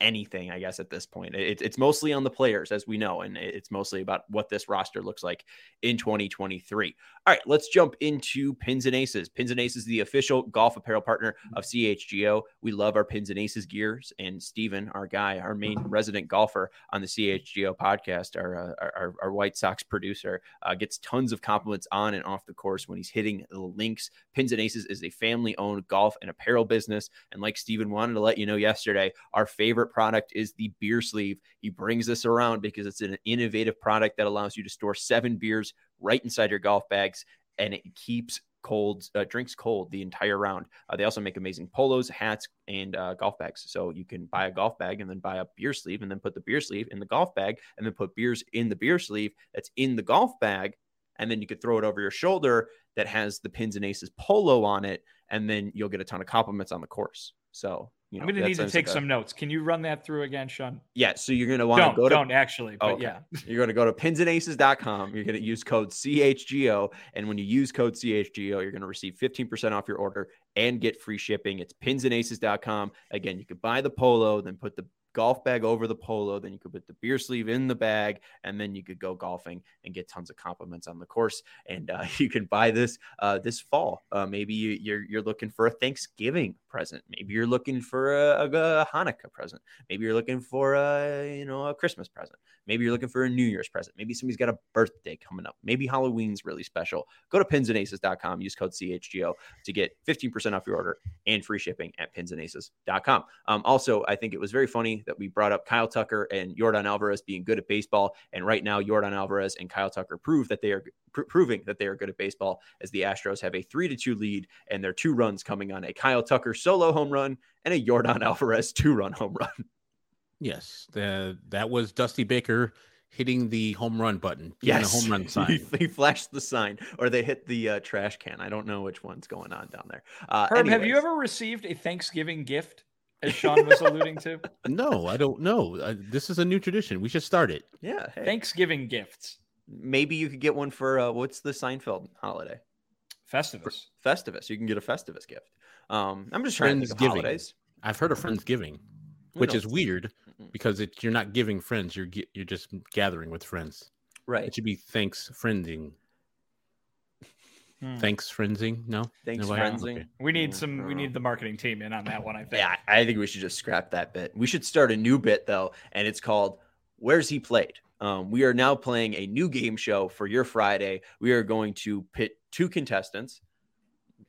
anything, I guess, at this point. It, it's mostly on the players, as we know, and it's mostly about what this roster looks like in 2023. All right, let's jump into Pins and Aces. Pins and Aces, is the official golf apparel partner of CHGO. We love our Pins and Aces gears, and Steven, our guy, our main resident golfer on the CHGO podcast, our, uh, our, our, White Sox producer, uh, gets tons of compliments on and off the course when he's hitting the links. Pins and Aces is a family owned golf and apparel business. And like Steven wanted to let you know yesterday, our favorite product is the beer sleeve. He brings this around because it's an innovative product that allows you to store seven beers right inside your golf bags and it keeps cold uh, drinks cold the entire round. Uh, they also make amazing polos, hats, and uh, golf bags. So you can buy a golf bag and then buy a beer sleeve and then put the beer sleeve in the golf bag and then put beers in the beer sleeve that's in the golf bag. And then you could throw it over your shoulder that has the pins and aces polo on it. And then you'll get a ton of compliments on the course. So you know, I'm going to need to take some notes. Can you run that through again, Sean? Yeah. So you're going to want to go to don't actually, but okay. yeah, you're going to go to pinsandaces.com. You're going to use code CHGO, and when you use code CHGO, you're going to receive 15% off your order and get free shipping. It's pinsandaces.com. Again, you could buy the polo, then put the golf bag over the polo. Then you could put the beer sleeve in the bag, and then you could go golfing and get tons of compliments on the course. And uh, you can buy this uh, this fall. Uh, maybe you, are you're, you're looking for a Thanksgiving present. Maybe you're looking for a, a, Hanukkah present. Maybe you're looking for a you know a Christmas present. Maybe you're looking for a New Year's present. Maybe somebody's got a birthday coming up. Maybe Halloween's really special. Go to pinsandaces.com. Use code CHGO to get 15% off your order and free shipping at pinsandaces.com. Um, also, I think it was very funny that we brought up Kyle Tucker and Yordan Alvarez being good at baseball. And right now, Yordan Alvarez and Kyle Tucker prove that they are pr- proving that they are good at baseball as the Astros have a three to two lead and their two runs coming on a Kyle Tucker solo home run and a Yordan Alvarez two run home run. Yes, the, that was Dusty Baker hitting the home run button. Yes, home run sign. he, he, flashed the sign, or they hit the uh, trash can. I don't know which one's going on down there. Uh, Herb, anyways. have you ever received a Thanksgiving gift? As Sean was alluding to. No, I don't know. Uh, this is a new tradition. We should start it. Yeah. Hey. Thanksgiving gifts. Maybe you could get one for uh, what's the Seinfeld holiday? Festivus. For Festivus. You can get a Festivus gift. Um, I'm just trying to think of holidays. I've heard of Friendsgiving, which is weird because it, you're not giving friends. You're you're just gathering with friends. Right. It should be thanks friending. Hmm. Thanks friending. No. Thanks no friending. Okay. We need some. We need the marketing team in on that one. I think. Yeah, I think we should just scrap that bit. We should start a new bit though, and it's called "Where's He Played." Um, we are now playing a new game show for your Friday. We are going to pit two contestants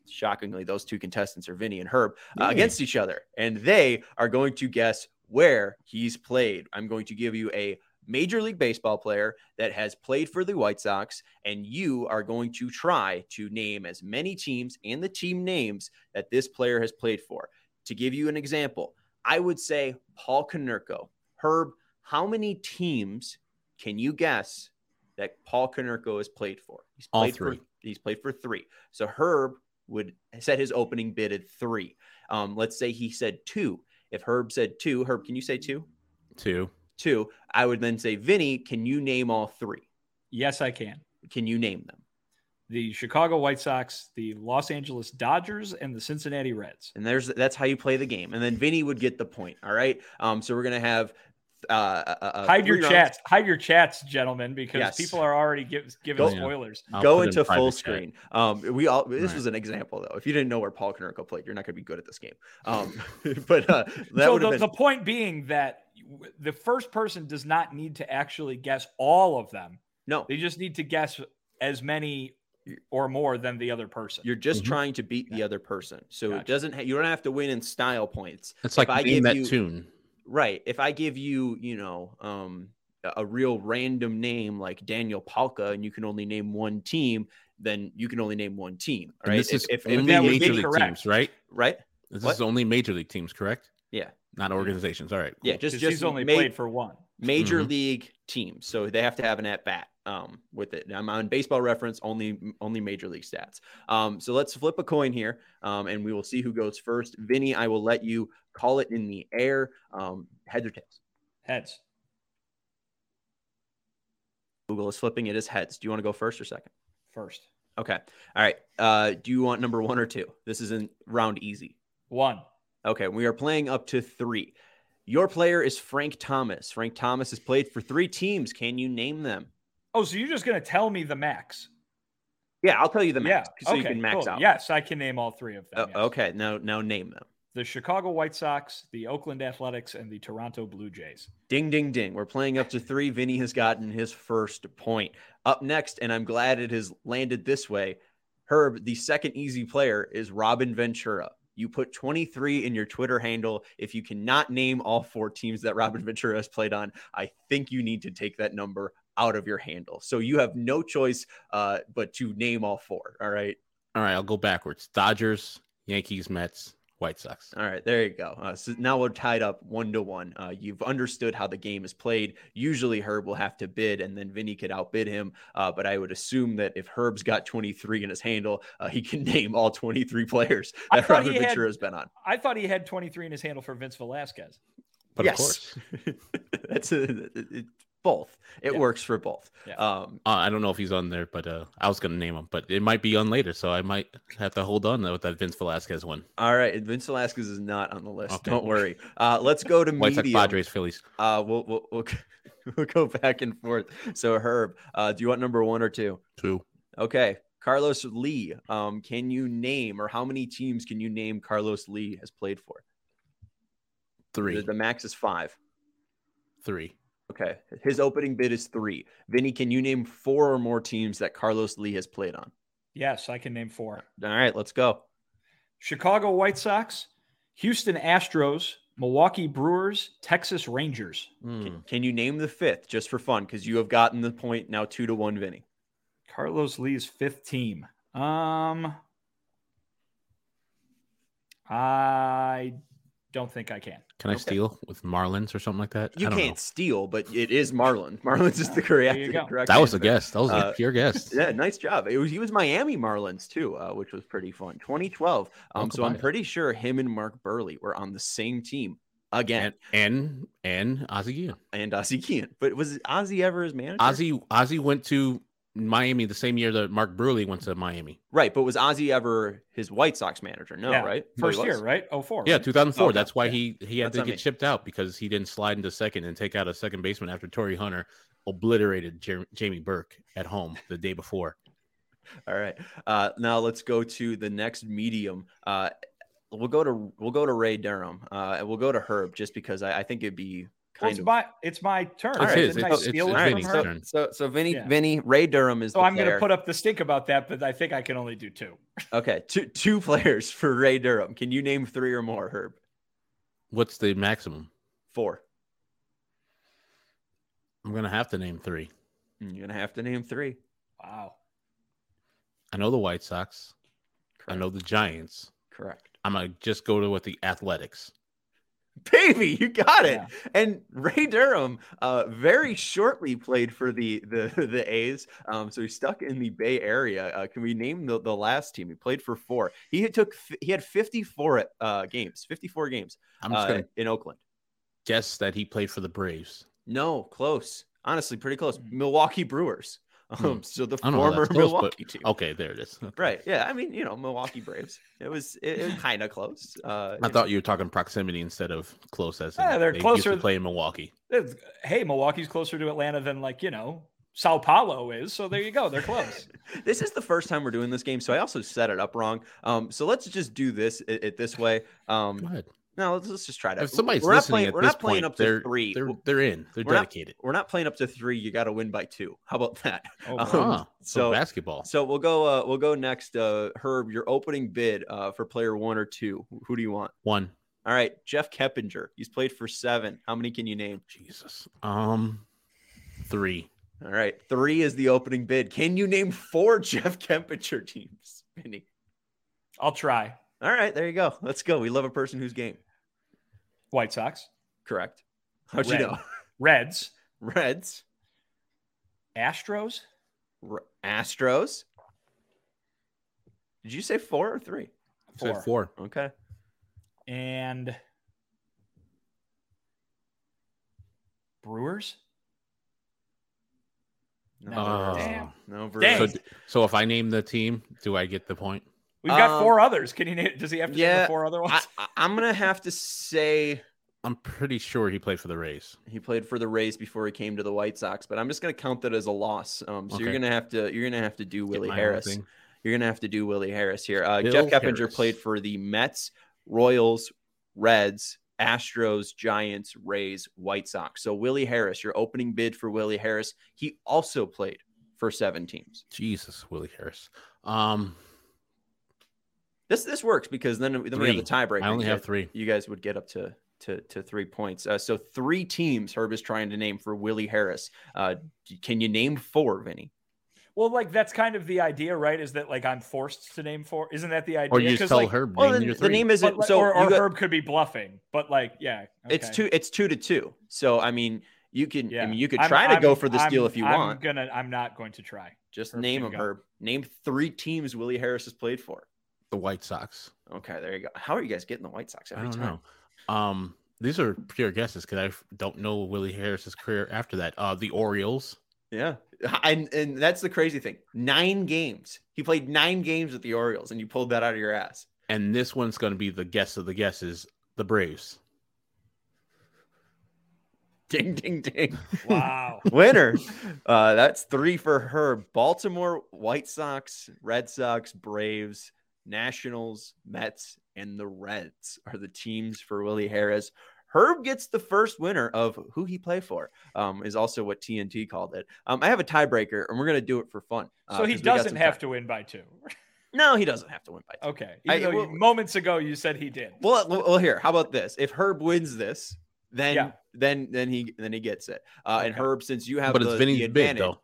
shockingly, those two contestants are Vinnie and Herb uh, against each other, and they are going to guess where he's played. I'm going to give you a Major League Baseball player that has played for the White Sox, and you are going to try to name as many teams and the team names that this player has played for. To give you an example, I would say Paul Konerko. Herb, how many teams can you guess that Paul Konerko has played for? He's played All three. For, he's played for three. So Herb would set his opening bid at three. Um, let's say he said two. If Herb said two, Herb, can you say two? Two. Two. I would then say, Vinnie, can you name all three? Yes, I can. Can you name them? The Chicago White Sox, the Los Angeles Dodgers, and the Cincinnati Reds. And there's that's how you play the game. And then Vinnie would get the point. All right. Um, so we're gonna have uh, uh, uh, hide your three rounds. chats, hide your chats, gentlemen, because Yes. people are already give, giving Go- spoilers. I'll go put it in into private full chat. screen. Um, we all this Right. was an example though. If you didn't know where Paul Konerko played, you're not going to be good at this game. Um, but uh, that so the, have the point being that the first person does not need to actually guess all of them. no. They just need to guess as many or more than the other person. You're just Mhm. trying to beat the other person, so it doesn't. Ha- you don't have to win in style points. It's like If I name give that you- tune. Right. If I give you, you know, um, a- a real random name like Daniel Palka, and you can only name one team, then you can only name one team. And Right. this is if, if, only that would major be league correct. teams, right? right. This What? is only major league teams, correct? Yeah. Not organizations. All right. Yeah. cool. Just 'Cause just he's only ma- played for one. Major Mhm. league teams, so they have to have an at bat um, with it. I'm on baseball reference, only only major league stats. Um, so let's flip a coin here, um, and we will see who goes first. Vinnie, I will let you call it in the air. Um, heads or tails? Heads. Google is flipping. It is heads. Do you want to go first or second? First. Okay. All right. Uh, do you want number one or two? This is in round easy. One. Okay. We are playing up to three. Your player is Frank Thomas. Frank Thomas has played for three teams. Can you name them? Oh, so you're just going to tell me the max? Yeah, I'll tell you the max yeah. so okay, you can max cool. out. Yes, I can name all three of them. Uh, yes. Okay. Now, now name them. The Chicago White Sox, the Oakland Athletics, and the Toronto Blue Jays. Ding, ding, ding. We're playing up to three. Vinnie has gotten his first point. Up next, and I'm glad it has landed this way. Herb, the second easy player, is Robin Ventura. You put 23 in your Twitter handle. If you cannot name all four teams that Robin Ventura has played on, I think you need to take that number out of your handle. So you have no choice uh, but to name all four. All right. All right. I'll go backwards. Dodgers, Yankees, Mets, White Sox. All right, there you go. Uh, so now we're tied up one to one. Uh, you've understood how the game is played. Usually, Herb will have to bid, and then Vinnie could outbid him. Uh, but I would assume that if Herb's got 23 in his handle, uh, he can name all 23 players I that thought Robert he Ventura has been on. I thought he had 23 in his handle for Vince Velasquez. But of course. that's a, it, it- both. It Yeah. works for both. Yeah. Um, Uh, I don't know if he's on there, but uh, I was going to name him, but it might be on later. So I might have to hold on with that Vince Velasquez one. all right, Vince Velasquez is not on the list. Okay. Don't worry. Uh, let's go to White Sox, medium. Padres, Phillies. Uh, we'll, we'll, we'll, we'll go back and forth. So, Herb, uh, do you want number one or two? Two. Okay. Carlos Lee. Um, can you name or how many teams can you name Carlos Lee has played for? Three. The, the max is five. Three. Okay. His opening bid is three. Vinnie, can you name four or more teams that Carlos Lee has played on? Yes, I can name four. All right, let's go. Chicago White Sox, Houston Astros, Milwaukee Brewers, Texas Rangers. Hmm. Can, can you name the fifth just for fun? Because you have gotten the point now two to one, Vinnie. Carlos Lee's fifth team. Um, I don't think I can. Can I Okay. steal with Marlins or something like that? You I don't can't know. steal, but it is Marlins. Marlins is the correct. There you go. correct That was a guess. That was Uh, a pure guess. Yeah, nice job. It was he was Miami Marlins too, uh, which was pretty fun. 2012. Um, so I'm by. pretty sure him and Mark Buehrle were on the same team again, And and and Ozzie Guillen. and, Ozzie Guillen. But was Ozzie ever his manager? Ozzie Ozzie went to Miami the same year that Mark Buehrle went to Miami. right? But was Ozzie ever his White Sox manager? No, Yeah, right? First year, right? Oh four. Yeah, 2004. Okay, That's why yeah. he he had That's to get me. shipped out because he didn't slide into second and take out a second baseman after Torii Hunter obliterated Jer- Jamie Burke at home the day before. All right. Uh, now let's go to the next medium. Uh, we'll go to we'll go to Ray Durham. Uh, and we'll go to Herb just because I, I think it'd be Well, it's of my it's my turn. It's right? his. Didn't I It's- steal it's it Vinnie's turn. so so Vinnie Yeah. Vinnie Ray Durham is So the I'm going to put up the stink about that, but I think I can only do two. Okay, two two players for Ray Durham. Can you name three or more, Herb? What's the maximum? Four. I'm gonna have to name three. Mm, You're gonna have to name three. Wow. I know the White Sox. I know the Giants. Correct. I'm gonna just go to with the Athletics. Baby, you got it. Yeah. And Ray Durham uh, very shortly played for the the the A's. Um, so he's stuck in the Bay Area. Uh, can we name the, the last team? He played for four. He had took he had 54 uh, games, 54 games I'm just uh, gonna in Oakland. guess that he played for the Braves. No, close. Honestly, pretty close. Mm. Milwaukee Brewers. Um, Hmm. so the I don't know how former that's close, but- Milwaukee team. Okay, there it is. Okay. Right. Yeah. I mean, you know, Milwaukee Braves. It was it, it kind of close. Uh, I you thought you were talking proximity instead of close as Yeah, they're they used closer- to play in Milwaukee. It's- Hey, Milwaukee's closer to Atlanta than like you know Sao Paulo is. So there you go. They're close. this is the first time we're doing this game, so I also set it up wrong. Um, so let's just do this it, it this way. Um, Go ahead. No, let's, let's just try to. If somebody's we're not listening playing. at We're this not playing point, up to they're, 3 They're they're in. They're We're not- dedicated. we're not playing up to three. You got to win by two. How about that? Oh, Um, so so basketball. so we'll go. Uh, we'll go next. Uh, Herb, your opening bid uh, for player one or two. Who do you want? One. All right, Jeff Keppinger. He's played for seven. How many can you name? Jesus. Um, three. All right, three is the opening bid. Can you name four Jeff Keppinger teams? Vinnie? I'll try. All right, there you go. Let's go. We love a person who's game. White Sox, Correct. How'd you Red. know? Reds, Reds, Astros, R- Astros. Did you say four or three? Said Four. four. Okay. and Brewers. No, No. Brewers. Oh. Damn. No, Dang. Brewers. So, so if I name the team, do I get the point? We've got Um, four others. Can he? na- Does he have to name yeah, the four other ones? I, I, I'm gonna have to say I'm pretty sure he played for the Rays. he played for the Rays before he came to the White Sox, but I'm just gonna count that as a loss. Um, so you're gonna have to you're gonna have to do Get Willie Harris. You're gonna have to do Willie Harris here. Uh, Jeff Keppinger Harris. played for the Mets, Royals, Reds, Astros, Giants, Rays, White Sox. So Willie Harris, your opening bid for Willie Harris. He also played for seven teams. Jesus, Willie Harris. Um, This this works because then then we have the tiebreaker. I only have three. You guys would get up to to to three points. Uh, so three teams Herb is trying to name for Willie Harris. Uh, can you name four, Vinnie? well, like that's kind of the idea, right? Is that like I'm forced to name four? Isn't that the idea? or you just 'Cause, tell like, Herb Well, name then your the name isn't but, like, so. or, or got- Herb could be bluffing, but like, yeah, It's two. It's two to two. So I mean, you can. Yeah, I mean, you could I'm- try to go I'm- for the steal I'm- if you I'm want. gonna. I'm not going to try. Just Herb name can them, go. Herb. Name three teams Willie Harris has played for. The White Sox. Okay, there you go. How are you guys getting the White Sox I every don't time? know. Um, these are pure guesses because I don't know Willie Harris's career after that. Uh, the Orioles. Yeah, and and that's the crazy thing. Nine games. He played nine games with the Orioles, and you pulled that out of your ass. And this one's going to be the guess of the guesses. The Braves. Ding, ding, ding. Wow. Winner. Uh, that's three for her. Baltimore White Sox, Red Sox, Braves, Nationals, Mets, and the Reds are the teams for Willie Harris. Herb gets the first winner of who he play for. Um, is also what TNT called it. Um, I have a tiebreaker, and we're gonna do it for fun. uh, So he doesn't have time. to win by two. No, he doesn't have to win by two. Okay. I- Even you- well- moments ago you said he did. Well, well, well, here. How about this? If Herb wins this, then Yeah. then then he then he gets it. Uh, And Herb, since you have but the, it's the Vinnie's bid advantage, though.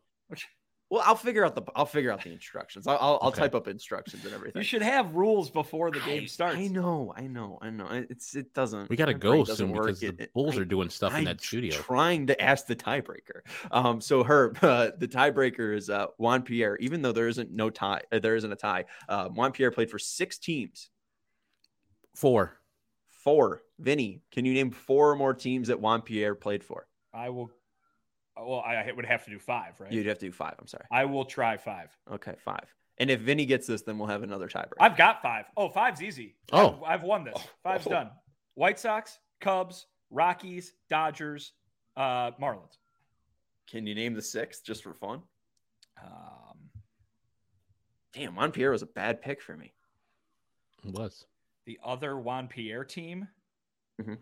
Well, I'll figure out the I'll figure out the instructions. I'll I'll, I'll type up instructions and everything. You should have rules before the game I- starts. I know, I know, I know. It's it doesn't. We got to go soon because It- the Bulls I- are doing stuff in I'm that studio. Trying to ask the tiebreaker. Um, so Herb, uh, the tiebreaker is uh, Juan Pierre. Even though there isn't no tie, uh, there isn't a tie. Uh, Juan Pierre played for six teams. Four. Four. Vinnie, can you name four more teams that Juan Pierre played for? I will. Well, I would have to do five, right? You'd have to do five. I'm sorry. I will try five. Okay, five. And if Vinnie gets this, then we'll have another tiebreaker. I've got five. Oh, five's easy. Oh. I've, I've won this. Five's Oh. done. White Sox, Cubs, Rockies, Dodgers, uh, Marlins. Can you name the sixth just for fun? Um, Damn, Juan Pierre was a bad pick for me. It was. the other Juan Pierre team. Mhm.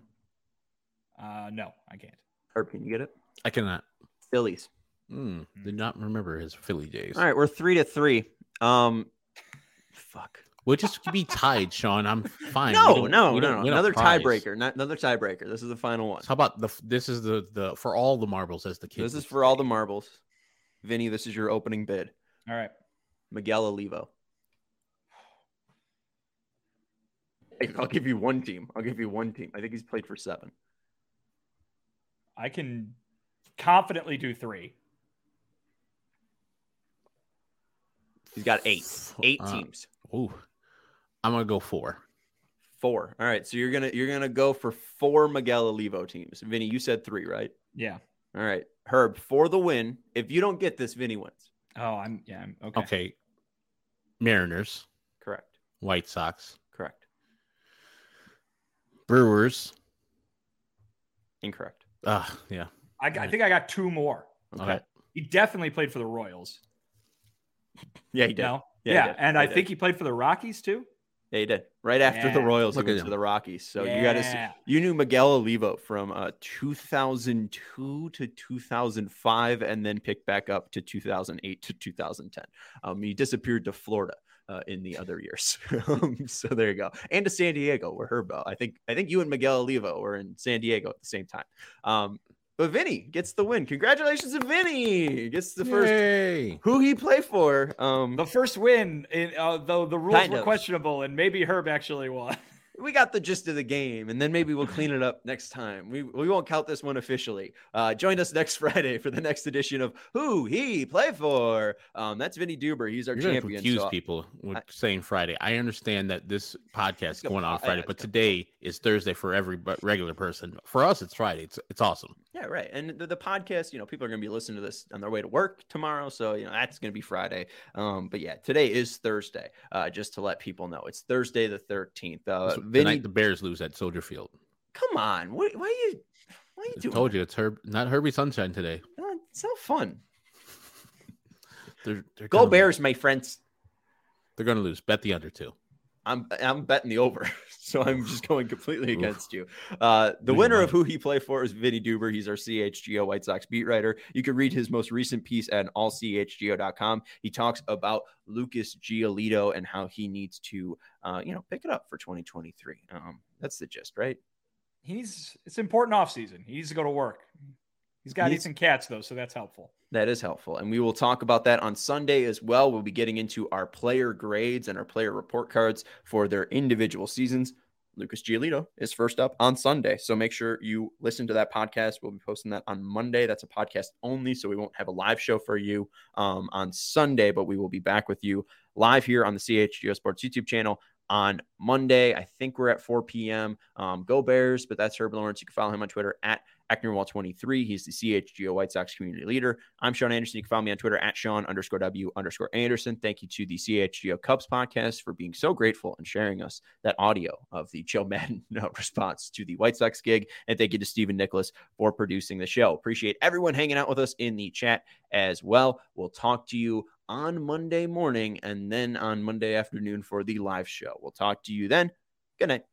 Uh, no, I can't. Herb, can you get it? I cannot. Phillies. Hmm, did not remember his Philly days. All right, we're three to three. Um, fuck. We'll just be tied, Sean. I'm fine. No, no, no, no. Another tiebreaker. Not another tiebreaker. This is the final one. So how about the? This is the the for all the marbles as the kids. This is for all the marbles. Vinnie, this is your opening bid. All right. Miguel Olivo. I'll give you one team. I'll give you one team. I think he's played for seven. I can confidently do three. He's got eight. Eight Uh, teams. Ooh, I'm gonna go four. Four. All right. So you're gonna you're gonna go for four Miguel Olivo teams. Vinnie, you said three, right? Yeah. All right. Herb, for the win. If you don't get this, Vinnie wins. Oh, I'm yeah. I'm, okay. Okay. Mariners, Correct. White Sox, Correct. Brewers. Incorrect. Ah, yeah. I, got- I think I got two more. Okay. He definitely played for the Royals. Yeah, he did. No? Yeah, Yeah, he did. and He I did. think he played for the Rockies too. Yeah, he did. Right after the Royals, Look at went to the Rockies. So you got to see. You knew Miguel Olivo from uh, 2002 to 2005, and then picked back up to 2008 to 2010. Um, he disappeared to Florida uh, in the other years. Um, so there you go, and to San Diego, where Herbo. I think I think you and Miguel Olivo were in San Diego at the same time. Um, but Vinnie gets the win. Congratulations to Vinnie. Gets the first. Yay. Who he play for? Um, The first win, in, uh, though the rules were of. questionable, and maybe Herb actually won. we got the gist of the game, and then maybe we'll clean it up next time. We we won't count this one officially. Uh, join us next Friday for the next edition of Who He Play For. Um, that's Vinnie Duber. He's our You're champion. confuse so- people with I- saying Friday. I understand that this podcast is going on Friday, but today is Thursday for every regular person. For us, it's Friday. It's it's awesome. Yeah, right. And the, the podcast, you know, people are going to be listening to this on their way to work tomorrow, so you know that's going to be Friday. Um, but yeah, today is Thursday. Uh, just to let people know, it's Thursday the thirteenth. Uh, It's the night the Bears lose at Soldier Field. come on, what, why are you? Why are you I doing? told you it's Herb, not Herbie Sunshine today. that? It's not fun. They're, they're Go Bears, lose. my friends. They're going to lose. Bet the under two. I'm I'm betting the over, so I'm just going completely against you. Uh, the winner of who he play for is Vinnie Duber. He's our CHGO White Sox beat writer. You can read his most recent piece at allchgo.com. He talks about Lucas Giolito and how he needs to, uh, you know, pick it up for 2023. Um, that's the gist, right? He's it's important off season. He needs to go to work. He's got He's- Ethan Katz though, so that's helpful. That is helpful. And we will talk about that on Sunday as well. We'll be getting into our player grades and our player report cards for their individual seasons. Lucas Giolito is first up on Sunday. So make sure you listen to that podcast. We'll be posting that on Monday. That's a podcast only. So we won't have a live show for you um, on Sunday, but we will be back with you live here on the CHGO Sports YouTube channel on Monday. I think we're at 4 p.m. Um, go Bears, but that's Herb Lawrence. You can follow him on Twitter at Ecknerwall23. He's the CHGO White Sox community leader. I'm Sean Anderson. You can follow me on Twitter at Sean underscore W underscore Anderson. Thank you to the CHGO Cubs podcast for being so grateful and sharing us that audio of the Joe Maddon response to the White Sox gig. And thank you to Stephen Nicholas for producing the show. Appreciate everyone hanging out with us in the chat as well. We'll talk to you on Monday morning and then on Monday afternoon for the live show. We'll talk to you then. Good night.